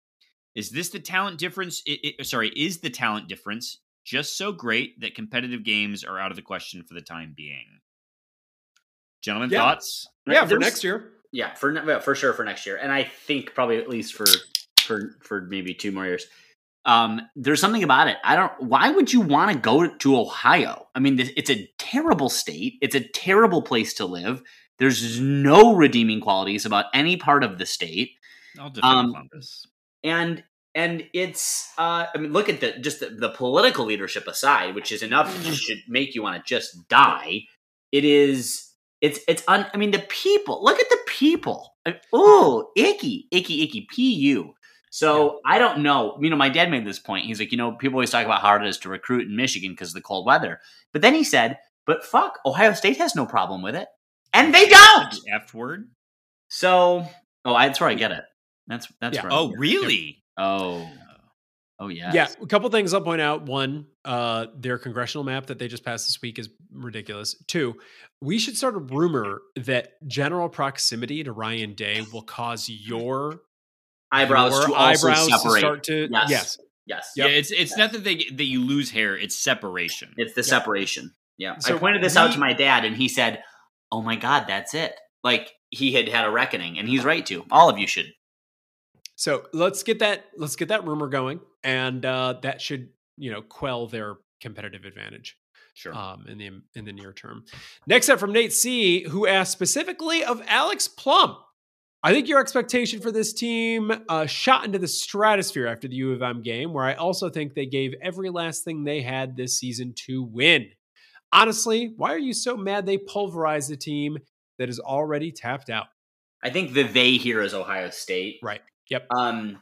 Is this the talent difference? i i sorry, is the talent difference just so great that competitive games are out of the question for the time being?" Gentlemen, Yeah. thoughts? yeah, for There's- next year. Yeah, for ne- for sure for next year, and I think probably at least for for for maybe two more years. Um, there's something about it. I don't. Why would you want to go to Ohio? I mean, this- it's a terrible state. It's a terrible place to live. There's no redeeming qualities about any part of the state, I'll defend Um, Columbus. and and it's. Uh, I mean, look at the just the, the political leadership aside, which is enough to should make you want to just die. It is. It's it's un, I mean the people. Look at the people. Oh, icky, icky, icky. Pu. So I don't know. You know, my dad made this point. He's like, you know, people always talk about how hard it is to recruit in Michigan because of the cold weather. But then he said, but fuck, Ohio State has no problem with it, and they don't. The F word? So, oh, I, that's where I get it. That's that's Yeah. where Oh, get it. really? Oh, oh yeah, Yeah, a couple things I'll point out. One, uh, their congressional map that they just passed this week is ridiculous. Two, we should start a rumor that general proximity to Ryan Day will cause your Eyebrows your to also eyebrows to separate. start to Yes. yes. yes, Yep. Yeah, it's it's not that they that you lose hair; it's separation. it's the separation. Yeah, So I pointed this out to my dad, and he said, "Oh my god, that's it." Like he had had a reckoning, and he's right to. All of you should. So let's get that let's get that rumor going, and uh, that should you know quell their competitive advantage sure. um, in the in the near term. Next up from Nate C, who asked specifically of Alex Plum. I think your expectation for this team uh, shot into the stratosphere after the U of M game, where I also think they gave every last thing they had this season to win. Honestly, why are you so mad they pulverized a team that is already tapped out? I think the they here is Ohio State. Right. Yep. Um,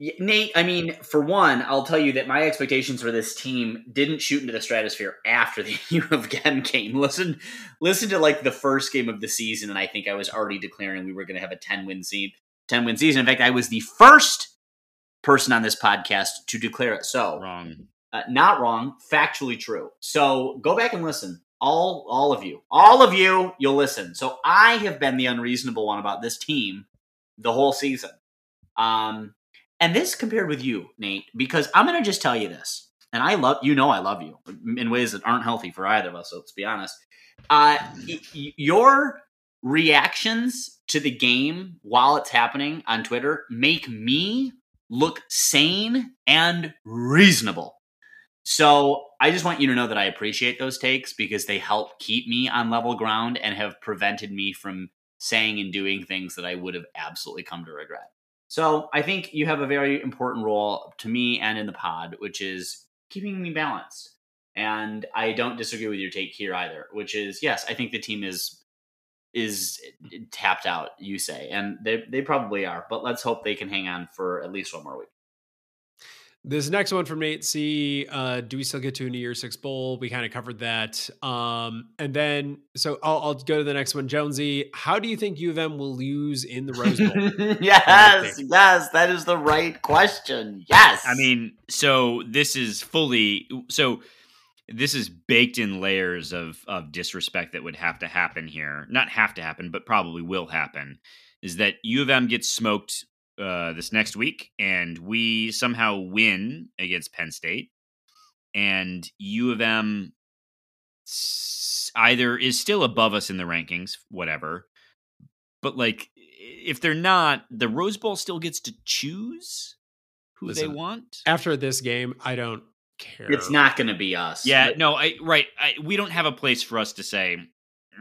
Nate, I mean, for one, I'll tell you that my expectations for this team didn't shoot into the stratosphere after the *laughs* U of M game. Listen, listen to like the first game of the season, and I think I was already declaring we were going to have a ten win season. Ten win season. In fact, I was the first person on this podcast to declare it so. Wrong. Uh, not wrong, factually true. So go back and listen. All all of you. All of you, you'll listen. So I have been the unreasonable one about this team the whole season. Um and this compared with you, Nate, because I'm going to just tell you this. And I love you know I love you in ways that aren't healthy for either of us, so let's be honest. Uh your reactions to the game while it's happening on Twitter make me look sane and reasonable. So I just want you to know that I appreciate those takes because they help keep me on level ground and have prevented me from saying and doing things that I would have absolutely come to regret. So I think you have a very important role to me and in the pod, which is keeping me balanced. And I don't disagree with your take here either, which is yes, I think the team is is tapped out, you say, and they they probably are. But let's hope they can hang on for at least one more week. This next one from Nate C. Uh, do we still get to a New Year's Six bowl? We kind of covered that. Um, and then, so I'll, I'll, go to the next one. Jonesy, how do you think U of M will lose in the Rose Bowl? *laughs* yes, yes, that is the right question. Yes. I mean, so this is fully so. This is baked in layers of of disrespect that would have to happen here. Not have to happen, but probably will happen. Is that U of M gets smoked uh, this next week, and we somehow win against Penn State, and U of M either is still above us in the rankings, whatever, but like if they're not, the Rose Bowl still gets to choose who Listen, they want. After this game, I don't care. It's not going to be us. Yeah, but- no, I right. I, we don't have a place for us to say.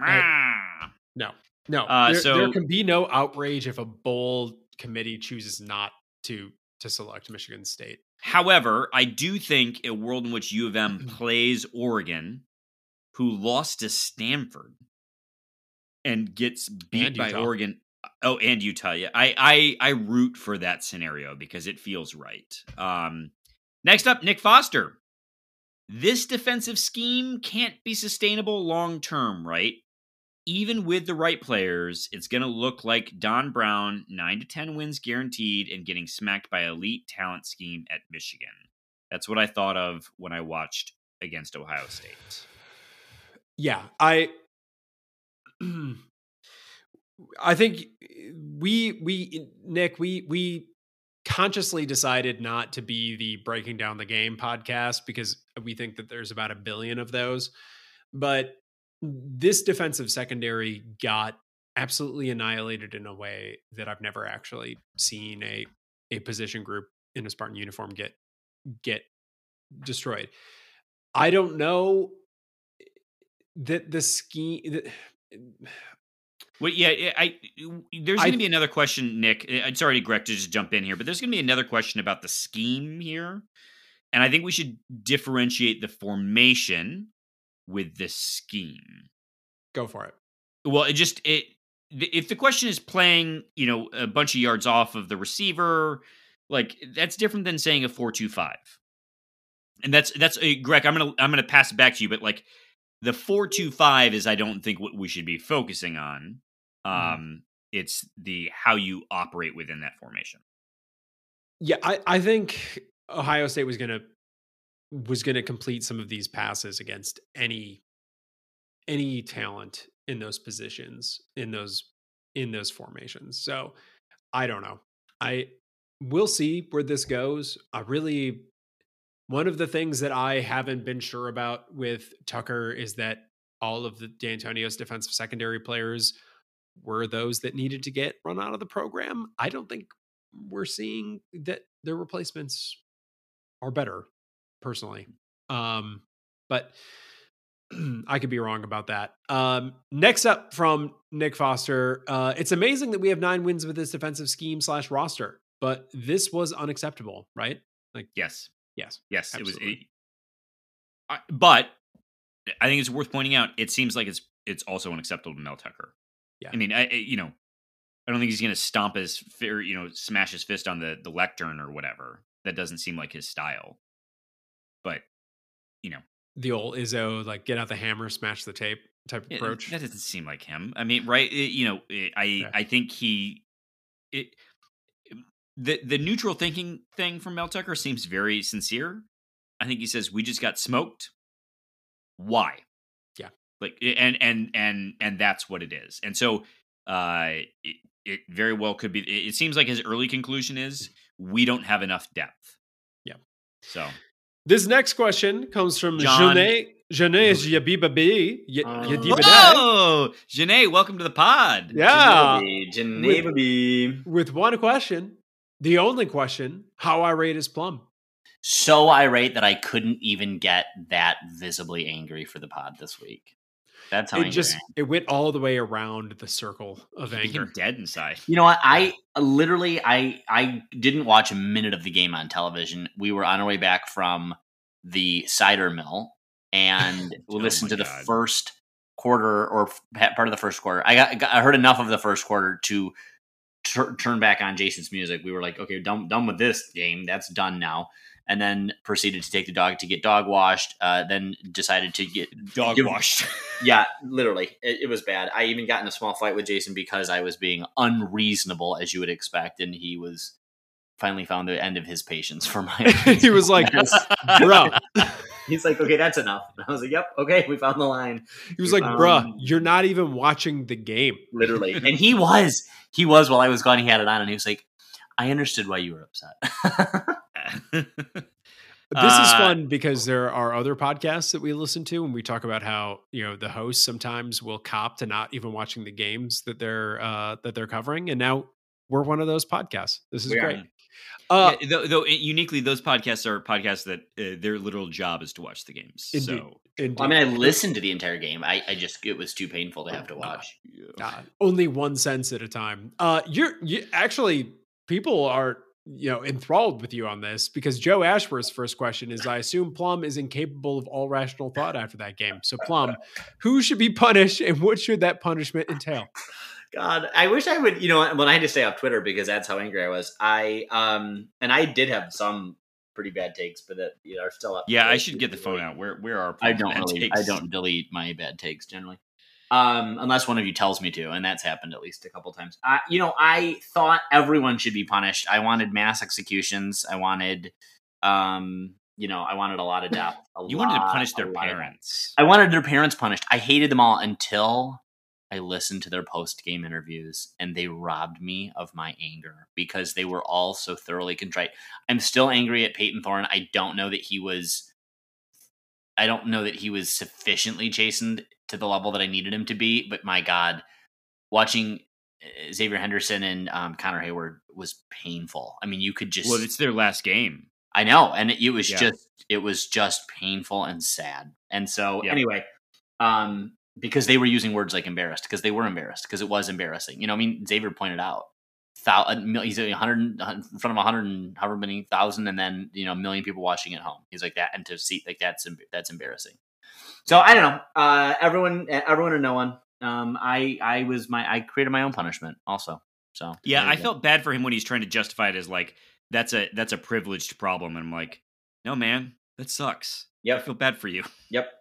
I, no, no. Uh, there, so there can be no outrage if a bowl committee chooses not to to select Michigan State. However, I do think a world in which U of M plays Oregon, who lost to Stanford, and gets beat and by Oregon. Oh, and Utah. Yeah, I, I I root for that scenario because it feels right. Um, next up, Nick Foster. This defensive scheme can't be sustainable long term, right? Even with the right players, it's going to look like Don Brown, 9 to 10 wins guaranteed, and getting smacked by elite talent scheme at Michigan. That's what I thought of when I watched against Ohio State. Yeah, I *clears throat* I think we we Nick, we we consciously decided not to be the breaking down the game podcast because we think that there's about a billion of those. But this defensive secondary got absolutely annihilated in a way that I've never actually seen a a position group in a Spartan uniform get get destroyed. I don't know that the scheme. That, well, yeah, I there's going to be another question, Nick. I'm eh, sorry, Greg, to just jump in here, but there's going to be another question about the scheme here, and I think we should differentiate the formation with this scheme? Go for it. Well, it just it if the question is playing, you know, a bunch of yards off of the receiver, like that's different than saying a four-two-five. And that's that's uh, Greg. I'm gonna I'm gonna pass it back to you, but like the four-two-five is I don't think what we should be focusing on. Mm-hmm. Um, mm. it's the how you operate within that formation. Yeah, I I think Ohio State was gonna was going to complete some of these passes against any any talent in those positions in those in those formations. So I don't know. I we'll see where this goes. I really one of the things that I haven't been sure about with Tucker is that all of the Dantonio's defensive secondary players were those that needed to get run out of the program. I don't think we're seeing that their replacements are better personally. Um, but *clears throat* I could be wrong about that. Um, next up from Nick Foster, uh, it's amazing that we have nine wins with this defensive scheme slash roster, but this was unacceptable, right? Like, yes, yes, yes, absolutely. it was. It, I, but I think it's worth pointing out. It seems like it's it's also unacceptable to Mel Tucker. Yeah, I mean, I, I you know, I don't think he's going to stomp his, you know, smash his fist on the the lectern or whatever. That doesn't seem like his style but you know the old Izzo like get out the hammer, smash the tape type approach. That doesn't seem like him. I mean, right? It, you know, it, I yeah. I think he it the the neutral thinking thing from Mel Tucker seems very sincere. I think he says we just got smoked. Why? Yeah. Like and and and and that's what it is. And so uh it, it very well could be it seems like his early conclusion is we don't have enough depth. Yeah. So this next question comes from Janae. Janae Yabibabi. Oh, Janae, welcome to the pod. Yeah. Janae with, with one question, the only question, how irate is plum. so irate that I couldn't even get that visibly angry for the pod this week. That's how it angry just it went all the way around the circle of You anger. dead inside. You know what? I uh, literally I I didn't watch a minute of the game on television. We were on our way back from the cider mill and *laughs* we Oh listened my to the God. first quarter or part of the first quarter. I got, got I heard enough of the first quarter to tur- turn back on Jason's music. We were like, okay, done done with this game. That's done now. And then proceeded to take the dog to get dog washed. Uh, then decided to get Dog Give- washed. *laughs* yeah, literally, it, it was bad. I even got in a small fight with Jason because I was being unreasonable, as you would expect, and he was finally found the end of his patience for my. *laughs* he was like, bro. *laughs* He's like, okay, that's enough. And I was like, yep, okay, we found the line, He was like, Um, bruh, you're not even watching the game. literally. and he was, he was while I was gone. He had it on, and he was like, I understood why you were upset. *laughs* This is Uh, fun because there are other podcasts that we listen to, and we talk about how you know the hosts sometimes will cop to not even watching the games that they're uh, that they're covering, and now we're one of those podcasts. This is We great. Uh, Yeah, though, though uniquely, those podcasts are podcasts that uh, their literal job is to watch the games. Indeed. So indeed. I mean, I listened to the entire game. I, I just, it was too painful to have to watch. Uh, only one sense at a time. Uh, you're you actually people are you know enthralled with you on this because Joe Ashworth's first question is: I assume Plum is incapable of all rational thought after that game. So Plum, who should be punished, and what should that punishment entail? God, I wish I would. You know, when I had to stay off Twitter because that's how angry I was. I um, and I did have some pretty bad takes, but that you know, are still up. yeah, I should get the phone out. Where where are I don't bad really. takes? I don't delete my bad takes generally, um, unless one of you tells me to, and that's happened at least a couple times. Uh, you know, I thought everyone should be punished. I wanted mass executions. I wanted, um, you know, I wanted a lot of *laughs* death. You wanted to punish their lot of parents. I wanted their parents punished. I hated them all until I listened to their post game interviews and they robbed me of my anger because they were all so thoroughly contrite. I'm still angry at Payton Thorne. I don't know that he was I don't know that he was sufficiently chastened to the level that I needed him to be, but my god, watching uh, Xavier Henderson and um, Connor Hayward was painful. I mean, you could just Well, it's their last game. I know, and it, it was Yeah. just it was just painful and sad. And so Yeah. anyway, um, because they were using words like embarrassed, because they were embarrassed, because it was embarrassing. You know, I mean, Xavier pointed out, thou, a mil- he's a hundred in front of a hundred and however many thousand, and then you know, a million people watching at home. He's like that, and to see like that's that's embarrassing. So I don't know. Uh, everyone, everyone, and no one. Um, I I was my I created my own punishment also. So Yeah, I go. felt bad for him when he's trying to justify it as like that's a that's a privileged problem, and I'm like, no, man, that sucks. Yeah, I feel bad for you. Yep.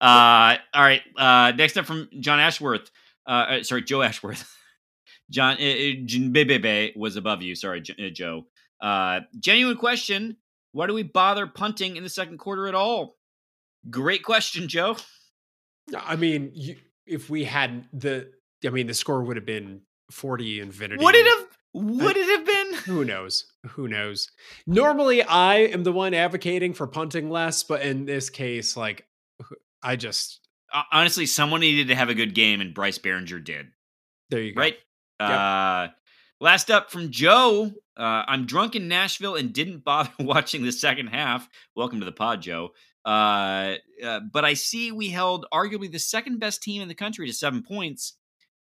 Uh, all right. Uh, next up from John Ashworth. Uh, uh, sorry, Joe Ashworth. *laughs* John uh, uh, was above you. Sorry, uh, Joe. Uh, genuine question: Why do we bother punting in the second quarter at all? Great question, Joe. I mean, you, if we had the, I mean, the score would have been forty infinity. Would it have? Would it have been? Who knows? Who knows? Normally, I am the one advocating for punting less, but in this case, like, I just Uh, honestly, someone needed to have a good game, and Bryce Baringer did. there you go. Right. Uh, last up from Joe. Uh, I'm drunk in Nashville and didn't *laughs* bother watching the second half. Welcome to the pod, Joe. Uh, uh, but I see we held arguably the second best team in the country to seven points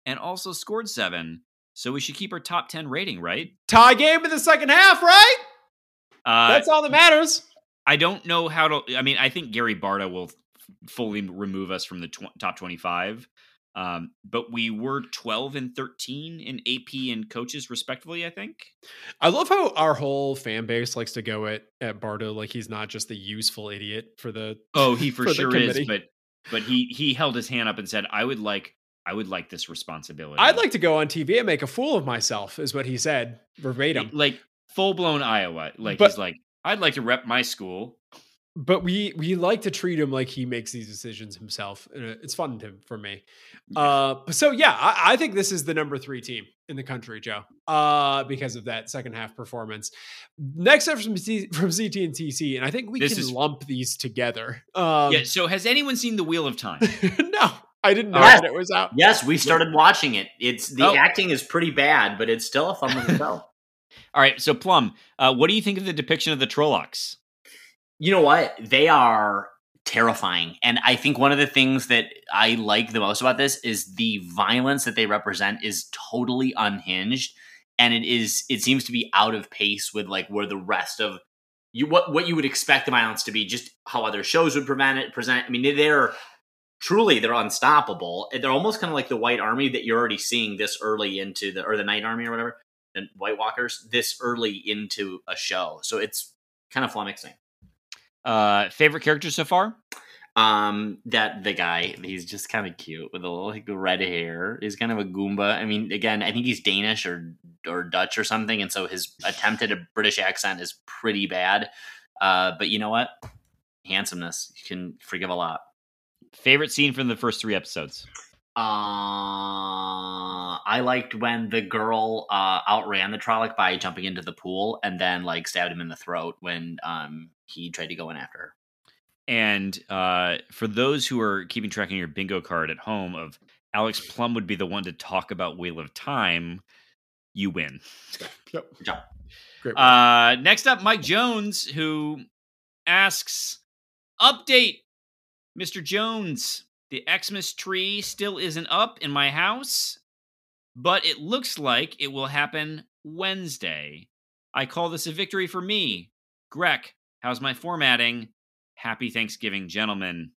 and also scored seven. So we should keep our top 10 rating, right? Tie game in the second half, right? Uh, That's all that matters. I don't know how to. I mean, I think Gary Barta will fully remove us from the tw- top 25. Um, but we were 12 and 13 in AP and coaches, respectively, I think. I love how our whole fan base likes to go at at Bardo like he's not just the useful idiot for the. Oh, he for, *laughs* For sure is, but but he he held his hand up and said, "I would like I would like this responsibility." I'd like to go on TV and make a fool of myself, is what he said verbatim. like full blown Iowa. Like But- he's like, I'd like to rep my school. But we we like to treat him like he makes these decisions himself. and It's fun to for me. Uh, so yeah, I, I think this is the number three team in the country, Joe. Uh, because of that second half performance. Next up from C, from CT and TC, and I think we This can is- lump these together. Um, yeah. So has anyone seen the Wheel of Time? *laughs* no, I didn't know Yes. that it was out. Yes, we started watching it. It's the Oh. acting is pretty bad, but it's still a fun little *laughs* show. All right. So Plum, uh, what do you think of the depiction of the Trollocs? You know what? They are terrifying. And I think one of the things that I like the most about this is the violence that they represent is totally unhinged and it is it seems to be out of pace with like where the rest of you what what you would expect the violence to be just how other shows would prevent it present i mean they're truly they're unstoppable they're almost kind of like the white army that you're already seeing this early into the or the night army or whatever the white walkers this early into a show so it's kind of flummoxing uh favorite character so far um, that the guy, he's just kind of cute with a little like red hair. He's kind of a Goomba. I mean, again, I think he's Danish or or Dutch or something, and so his attempt at a British accent is pretty bad. Uh, but you know what? Handsomeness you can forgive a lot. Favorite scene from the first three episodes? Uh, I liked when the girl uh, outran the Trolloc by jumping into the pool and then like stabbed him in the throat when um, he tried to go in after her. And uh, for those who are keeping track on your bingo card at home of Alex Plum would be the one to talk about Wheel of Time, you win. *laughs* Yep. Good job. Great. Uh, next up, Mike Jones, who asks, "Update, Mr. Jones. The Xmas tree still isn't up in my house, but it looks like it will happen Wednesday. I call this a victory for me. Greg, how's my formatting? Happy Thanksgiving, gentlemen.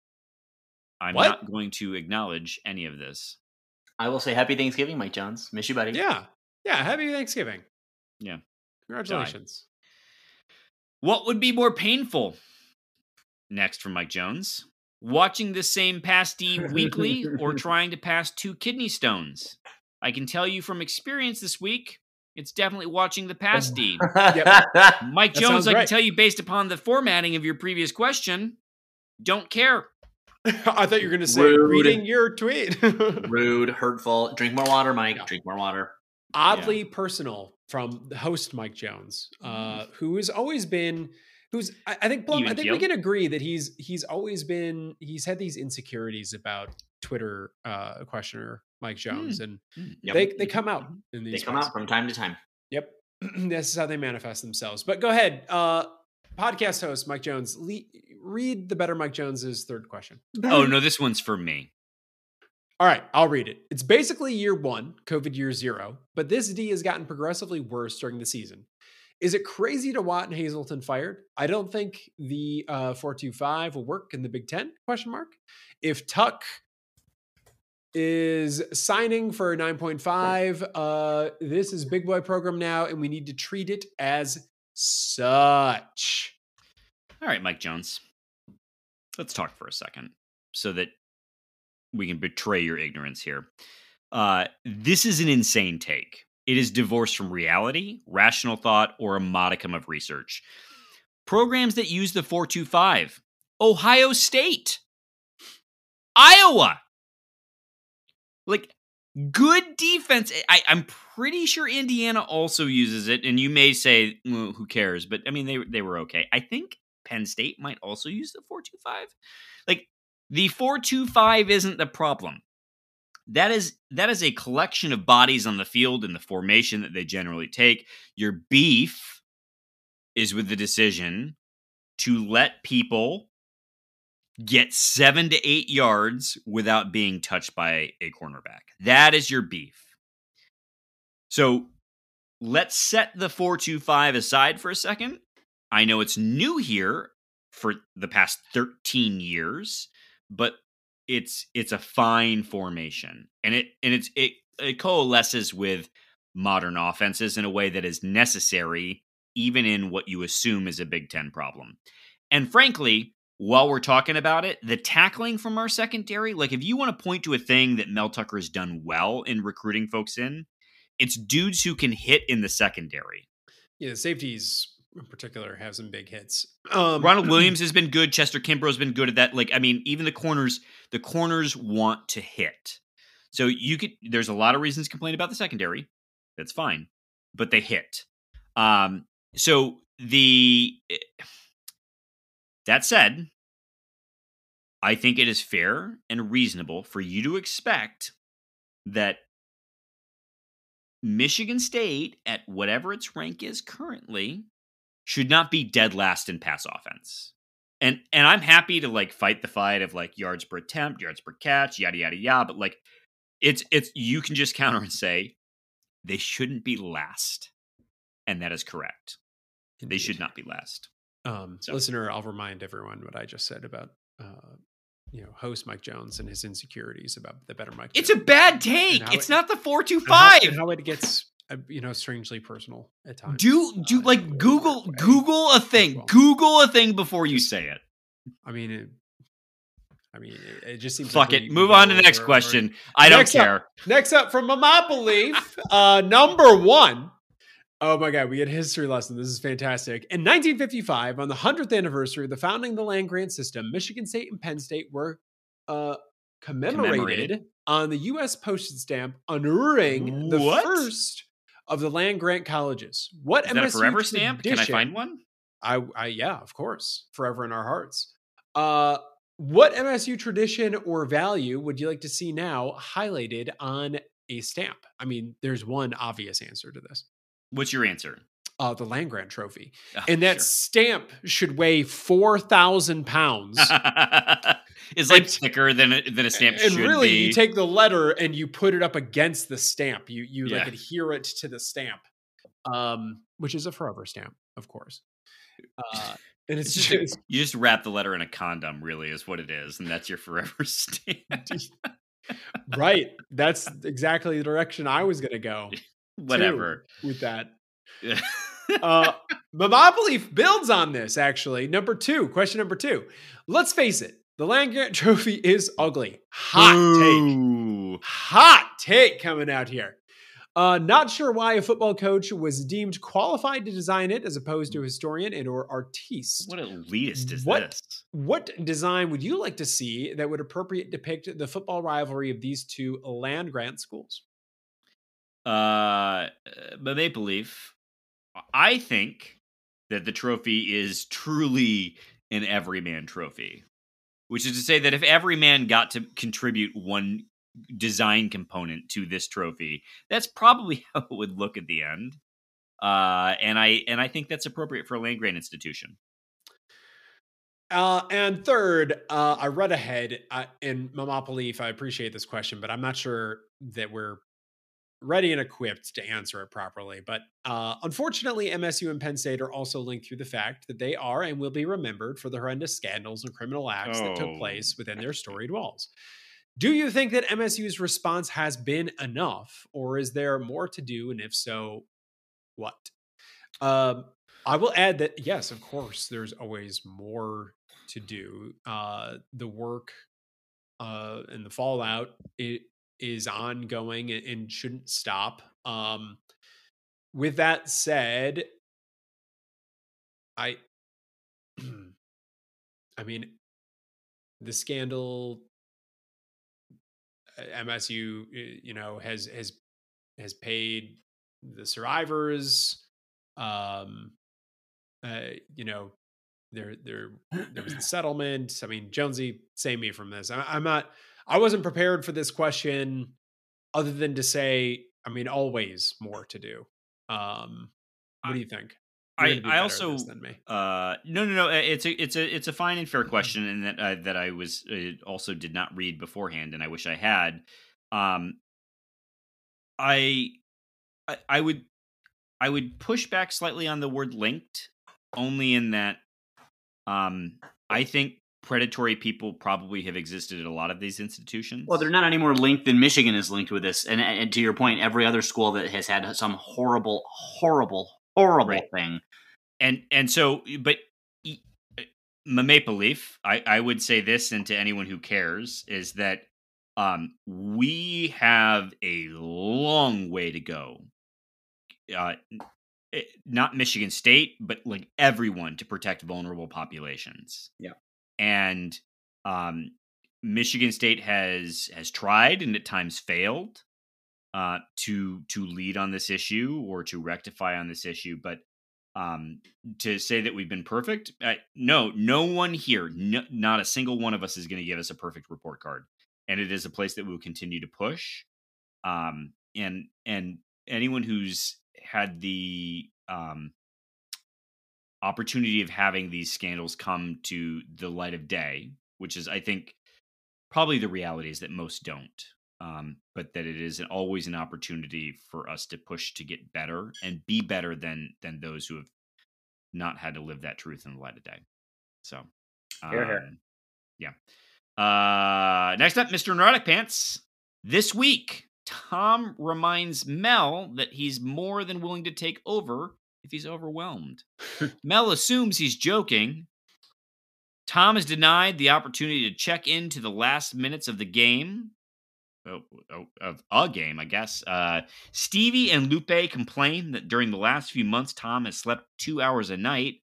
I'm What? not going to acknowledge any of this. I will say Happy Thanksgiving, Mike Jones. Miss you, buddy. yeah. Yeah. Happy Thanksgiving. Yeah. Congratulations. What would be more painful? Next from Mike Jones. Watching the same pasty weekly or *laughs* trying to pass two kidney stones? I can tell you from experience this week, it's definitely watching the pasty. *laughs* Mike That Jones, sounds I can tell you based upon the formatting of your previous question, don't care. *laughs* I thought you were going to say Rude. reading your tweet. *laughs* Rude, hurtful. Drink more water, Mike. Yeah. Drink more water. Oddly personal from the host Mike Jones, uh, who has always been, who's I, I think Plum, I Even think we can agree that he's he's always been he's had these insecurities about Twitter uh, questioner Mike Jones, and Yep. they they come out in They come ways. out from time to time. Yep. *clears throat* this is how they manifest themselves. But go ahead. Uh podcast host Mike Jones, le- read the better Mike Jones's third question. Oh, no, this one's for me. All right, I'll read it. It's basically year 1, COVID year 0, but this D has gotten progressively worse during the season. Is it crazy to Watt and Hazelton fired? I don't think the uh 425 will work in the Big 10 question mark. If Tuck is signing for 9.5 uh this is big boy program now and we need to treat it as such All right, Mike Jones. Let's talk for a second so that we can betray your ignorance here. Uh, this is an insane take. It is divorced from reality, rational thought, or a modicum of research. Programs that use the 425, Ohio State, Iowa. Like, good defense. Eh, I, I'm pretty sure Indiana also uses it, and you may say, "Well, "Who cares?" But I mean, they they were okay. I think Penn State might also use the four two five. Like the four two five isn't the problem. That is that is a collection of bodies on the field and the formation that they generally take. Your beef is with the decision to let people get seven to eight yards without being touched by a cornerback. That is your beef. So let's set the 425 aside for a second. I know it's new here for the past 13 years, but it's it's a fine formation. And it and it's it, it coalesces with modern offenses in a way that is necessary even in what you assume is a Big 10 problem. And frankly, while we're talking about it, the tackling from our secondary, like if you want to point to a thing that Mel Tucker has done well in recruiting folks in, it's dudes who can hit in the secondary. yeah the safeties in particular have some big hits um Ronald *clears throat* Williams has been good. Chester Kimbrough's been good at that. Like, I mean, even the corners, the corners want to hit. So you could. There's a lot of reasons to complain about the secondary. That's fine, but they hit. Um. So the that said, I think it is fair and reasonable for you to expect that Michigan State, at whatever its rank is currently, should not be dead last in pass offense. and and I'm happy to like fight the fight of like yards per attempt, yards per catch, yada yada yada. But like, it's it's you can just counter and say they shouldn't be last, and that is correct. Indeed. They should not be last. Um, so. Listener, I'll remind everyone what I just said about uh, you know host Mike Jones and his insecurities about the better Mike. It's Jones. a bad take. It's it, not the four two five. How it gets uh, you know strangely personal at times. Do do uh, like Google Google a thing. Google a thing before you say it. I mean. It, I mean, it, it just seems. Fuck like it. Move on to the next question. Or, I don't care. Up, next up from Mama Belief, uh, number one. Oh my God, we get a history lesson. This is fantastic. In 1955, on the 100th anniversary of the founding of the land grant system, Michigan State and Penn State were uh, commemorated, commemorated, on the U.S. postage stamp honoring the first of the land grant colleges. What is MSU that a forever stamp? Can I find one? I, I yeah, of course, forever in our hearts. Uh, what MSU tradition or value would you like to see now highlighted on a stamp? I mean, there's one obvious answer to this. What's your answer? Uh, the land grant trophy. Oh, and that sure. stamp should weigh 4,000 pounds. *laughs* it's like and, thicker than a, than a stamp and really, be. you take the letter and you put it up against the stamp. You you yeah. like adhere it to the stamp, um, which is a forever stamp, of course. Uh, and it's, it's just, you just wrap the letter in a condom, really, is what it is, and that's your forever *laughs* stamp. *laughs* right. That's exactly the direction I was going to go whatever with that. uh, *laughs* Belief builds on this actually. Number two, question number two. Let's face it, the land grant *laughs* trophy is ugly. Hot Ooh. take. Hot take coming out here. Uh, not sure why a football coach was deemed qualified to design it as opposed to a historian and or artiste. What elitist is what, this? What design would you like to see that would appropriate depict the football rivalry of these two land grant schools? Uh, but Maple Leaf, I think that the trophy is truly an everyman trophy, which is to say that if every man got to contribute one design component to this trophy, that's probably *laughs* how it would look at the end. Uh, and I and I think that's appropriate for a land grant institution. Uh, and third, uh, I read ahead uh, in Mamopoly. I appreciate this question, but I'm not sure that we're ready and equipped to answer it properly. But uh, unfortunately, MSU and Penn State are also linked through the fact that they are and will be remembered for the horrendous scandals and criminal acts oh. that took place within their storied walls. Do you think that MSU's response has been enough, or is there more to do? And if so, what? Um, I will add that yes, of course, there's always more to do. Uh, the work uh, and the fallout it is ongoing and shouldn't stop. Um, with that said, I, *clears throat* I mean, the scandal, uh, MSU, you know, has has has paid the survivors. Um, uh, you know, there there there was the *clears throat* settlement. I mean, Jonesy, save me from this. I, I'm not. I wasn't prepared for this question other than to say, I mean, always more to do. Um, what I, do you think? I, I also than me. Uh, no no no it's a it's a it's a fine and fair *laughs* question and that uh, that I was uh, also did not read beforehand and I wish I had um I, I I would I would push back slightly on the word linked only in that um I think predatory people probably have existed at a lot of these institutions. Well, they're not any more linked than Michigan is linked with this. And, and to your point, every other school that has had some horrible, horrible, horrible right. thing. And and so, but my Maple Leaf, I, I would say this, and to anyone who cares, is that um, we have a long way to go. Uh, eh, not Michigan State, but like everyone to protect vulnerable populations. Yeah and um, Michigan State has has tried and at times failed uh, to to lead on this issue or to rectify on this issue. But um, to say that we've been perfect, no, no one here, no, not a single one of us is going to give us a perfect report card, and it is a place that we'll continue to push. Um, and and anyone who's had the um, opportunity of having these scandals come to the light of day, which is, I think, probably the reality is that most don't. Um, but that it is an, always an opportunity for us to push to get better and be better than than those who have not had to live that truth in the light of day. So, um, Hear, hear. yeah. Uh, next up, Mr. Neurotic Pants. This week, Tom reminds Mel that he's more than willing to take over if he's overwhelmed. *laughs* Mel assumes he's joking. Tom is denied the opportunity to check into the last minutes of the game. Oh, oh, of a game, I guess. Uh, Stevie and Lupe complain that during the last few months, Tom has slept two hours a night.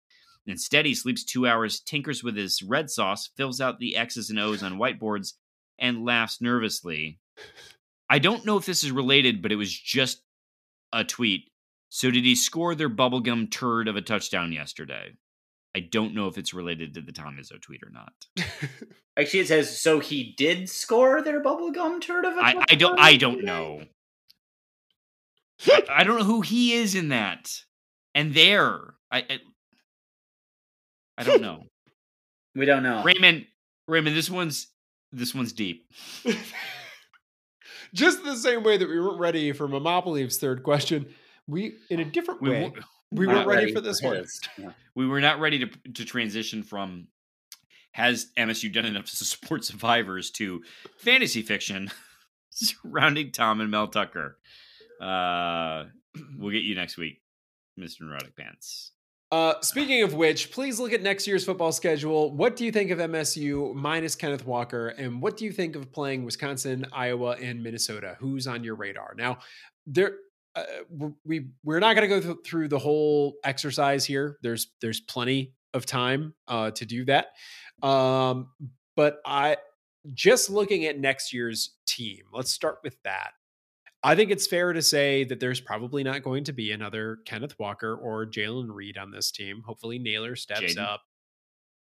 Instead, he sleeps two hours, tinkers with his red sauce, fills out the X's and O's on whiteboards, and laughs nervously. *laughs* I don't know if this is related, but it was just a tweet. So, did he score their bubblegum turd of a touchdown yesterday? I don't know if it's related to the Tom Izzo tweet or not. *laughs* Actually, it says so. He did score their bubblegum turd of a I, I don't. I don't know. I, I don't know who he is in that. And there, I, I, I don't know. *laughs* We don't know. Raymond, Raymond, this one's this one's deep. *laughs* Just the same way that we weren't ready for Mamopolev's third question, we in a different We, way we weren't ready, for this one. Yeah. we were not ready to to transition from has MSU done enough to support *laughs* survivors to fantasy fiction *laughs* surrounding Tom and Mel Tucker. Uh, *clears throat* we'll get you next week, Mr. Neurotic Pants. Uh, speaking of which, please look at next year's football schedule. What do you think of MSU minus Kenneth Walker, and what do you think of playing Wisconsin, Iowa, and Minnesota? Who's on your radar now? There, uh, we we're not going to go th- through the whole exercise here. There's there's plenty of time uh, to do that. Um, but I just looking at next year's team. Let's start with that. I think it's fair to say that there's probably not going to be another Kenneth Walker or Jalen Reed on this team. Hopefully, Nailor steps Jayden. up.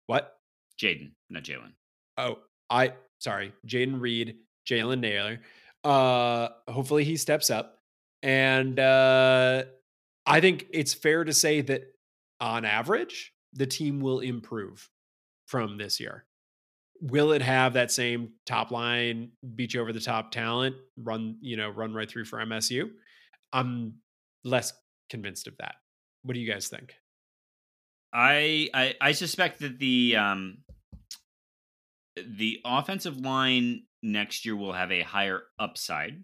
What? Jayden, not Jalen. Oh, I sorry, Jayden Reed, Jalen Nailor. Uh, hopefully he steps up, and uh, I think it's fair to say that on average, the team will improve from this year. Will it have that same top line, beat you over the top talent, run you know run right through for MSU? I'm less convinced of that. What do you guys think? I, I I suspect that the um the offensive line next year will have a higher upside,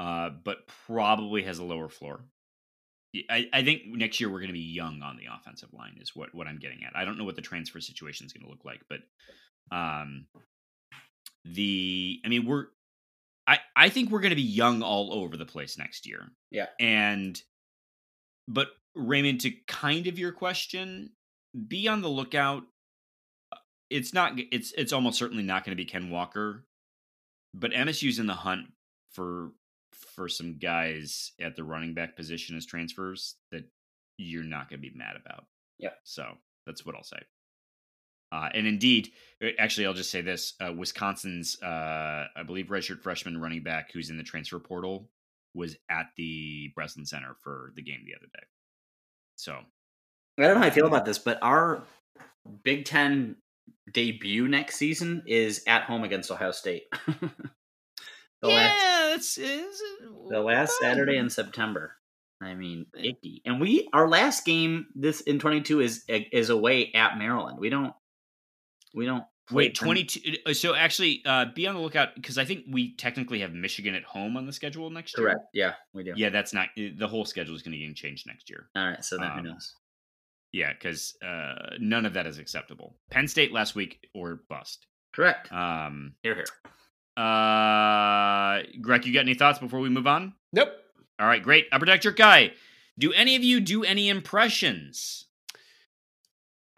uh, but probably has a lower floor. I, I think next year we're going to be young on the offensive line is what what I'm getting at. I don't know what the transfer situation is going to look like, but um, the I mean we're I I think we're going to be young all over the place next year. Yeah. and but Raymond, to kind of your question, be on the lookout. It's not. It's it's almost certainly not going to be Ken Walker, but MSU's in the hunt for for some guys at the running back position as transfers that you're not going to be mad about. Yeah. So that's what I'll say. Uh, and indeed, actually, I'll just say this: uh, Wisconsin's, uh, I believe, redshirt freshman running back who's in the transfer portal was at the Breslin Center for the game the other day. So I don't know how I feel about this, but our Big Ten debut next season is at home against Ohio State. *laughs* the last, yeah, that's is, the last Saturday in September. I mean, icky. And we our last game this in 22 is is away at Maryland. We don't we don't Wait, 22. uh, So actually, uh, be on the lookout because I think we technically have Michigan at home on the schedule next year. Correct. Yeah, we do. Yeah, that's not the whole schedule is going to get changed next year. All right. So then who Um, knows? Yeah, because uh, none of that is acceptable. Penn State last week or bust. Correct. Um, Here, here. Uh, Greg, you got any thoughts before we move on? Nope. All right, great. Upper Deck Jerk Guy. Do any of you do any impressions?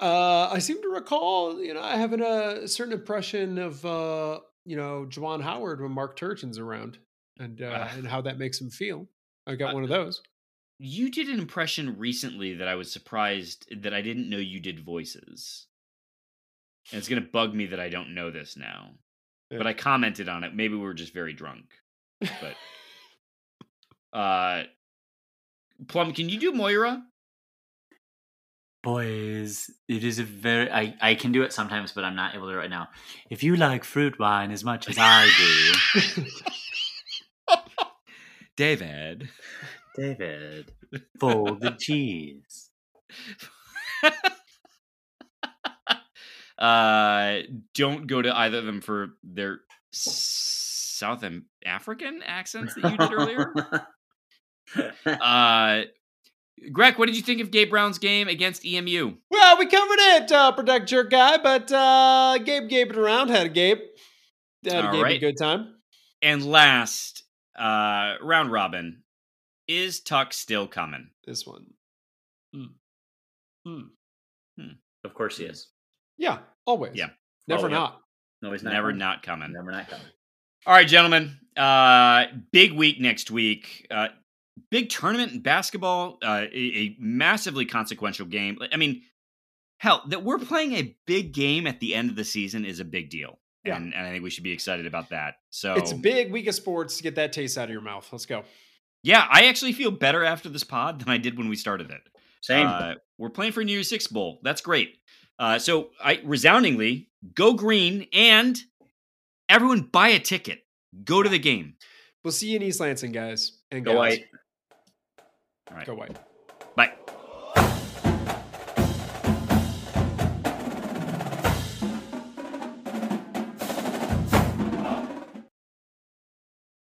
Uh, I seem to recall, you know, I have an, a certain impression of, uh, you know, Juwan Howard when Mark Turgeon's around, and uh, and how that makes him feel. I got Uh, one of those. You did an impression recently that I was surprised that I didn't know you did voices. And it's going to bug me that I don't know this now. But I commented on it. Maybe we were just very drunk. But *laughs* uh Plum, can you do Moira? Boys, it is a very. I, I can do it sometimes, but I'm not able to right now. If you like fruit wine as much as I do, *laughs* David. David, *laughs* fold the cheese. Uh, don't go to either of them for their South African accents that you did earlier. *laughs* uh, Greg, what did you think of Gabe Brown's game against EMU? Well, we covered it, uh, Protect Jerk Guy, but uh, Gabe gave it around, had a Gabe. Had a All Gabe right. a good time. And last, uh, round robin. Is Tuck still coming? This one. Hmm. Hmm. of course he is. Yeah, always. Yeah. Never Oh, yeah. not. No, he's. Never coming. not coming. Never not coming. All right, gentlemen. Uh, big week next week. Uh, big tournament in basketball. Uh, a, a massively consequential game. I mean, hell, that we're playing a big game at the end of the season is a big deal, Yeah. and, and I think we should be excited about that. So It's a big week of sports to get that taste out of your mouth. Let's go. yeah, I actually feel better after this pod than I did when we started it. Same. Uh, we're playing for New Year's Six Bowl. That's great. Uh, so I resoundingly go green and everyone buy a ticket. Go to the game. We'll see you in East Lansing, guys. And Go gals. white. All right. Go white. Bye.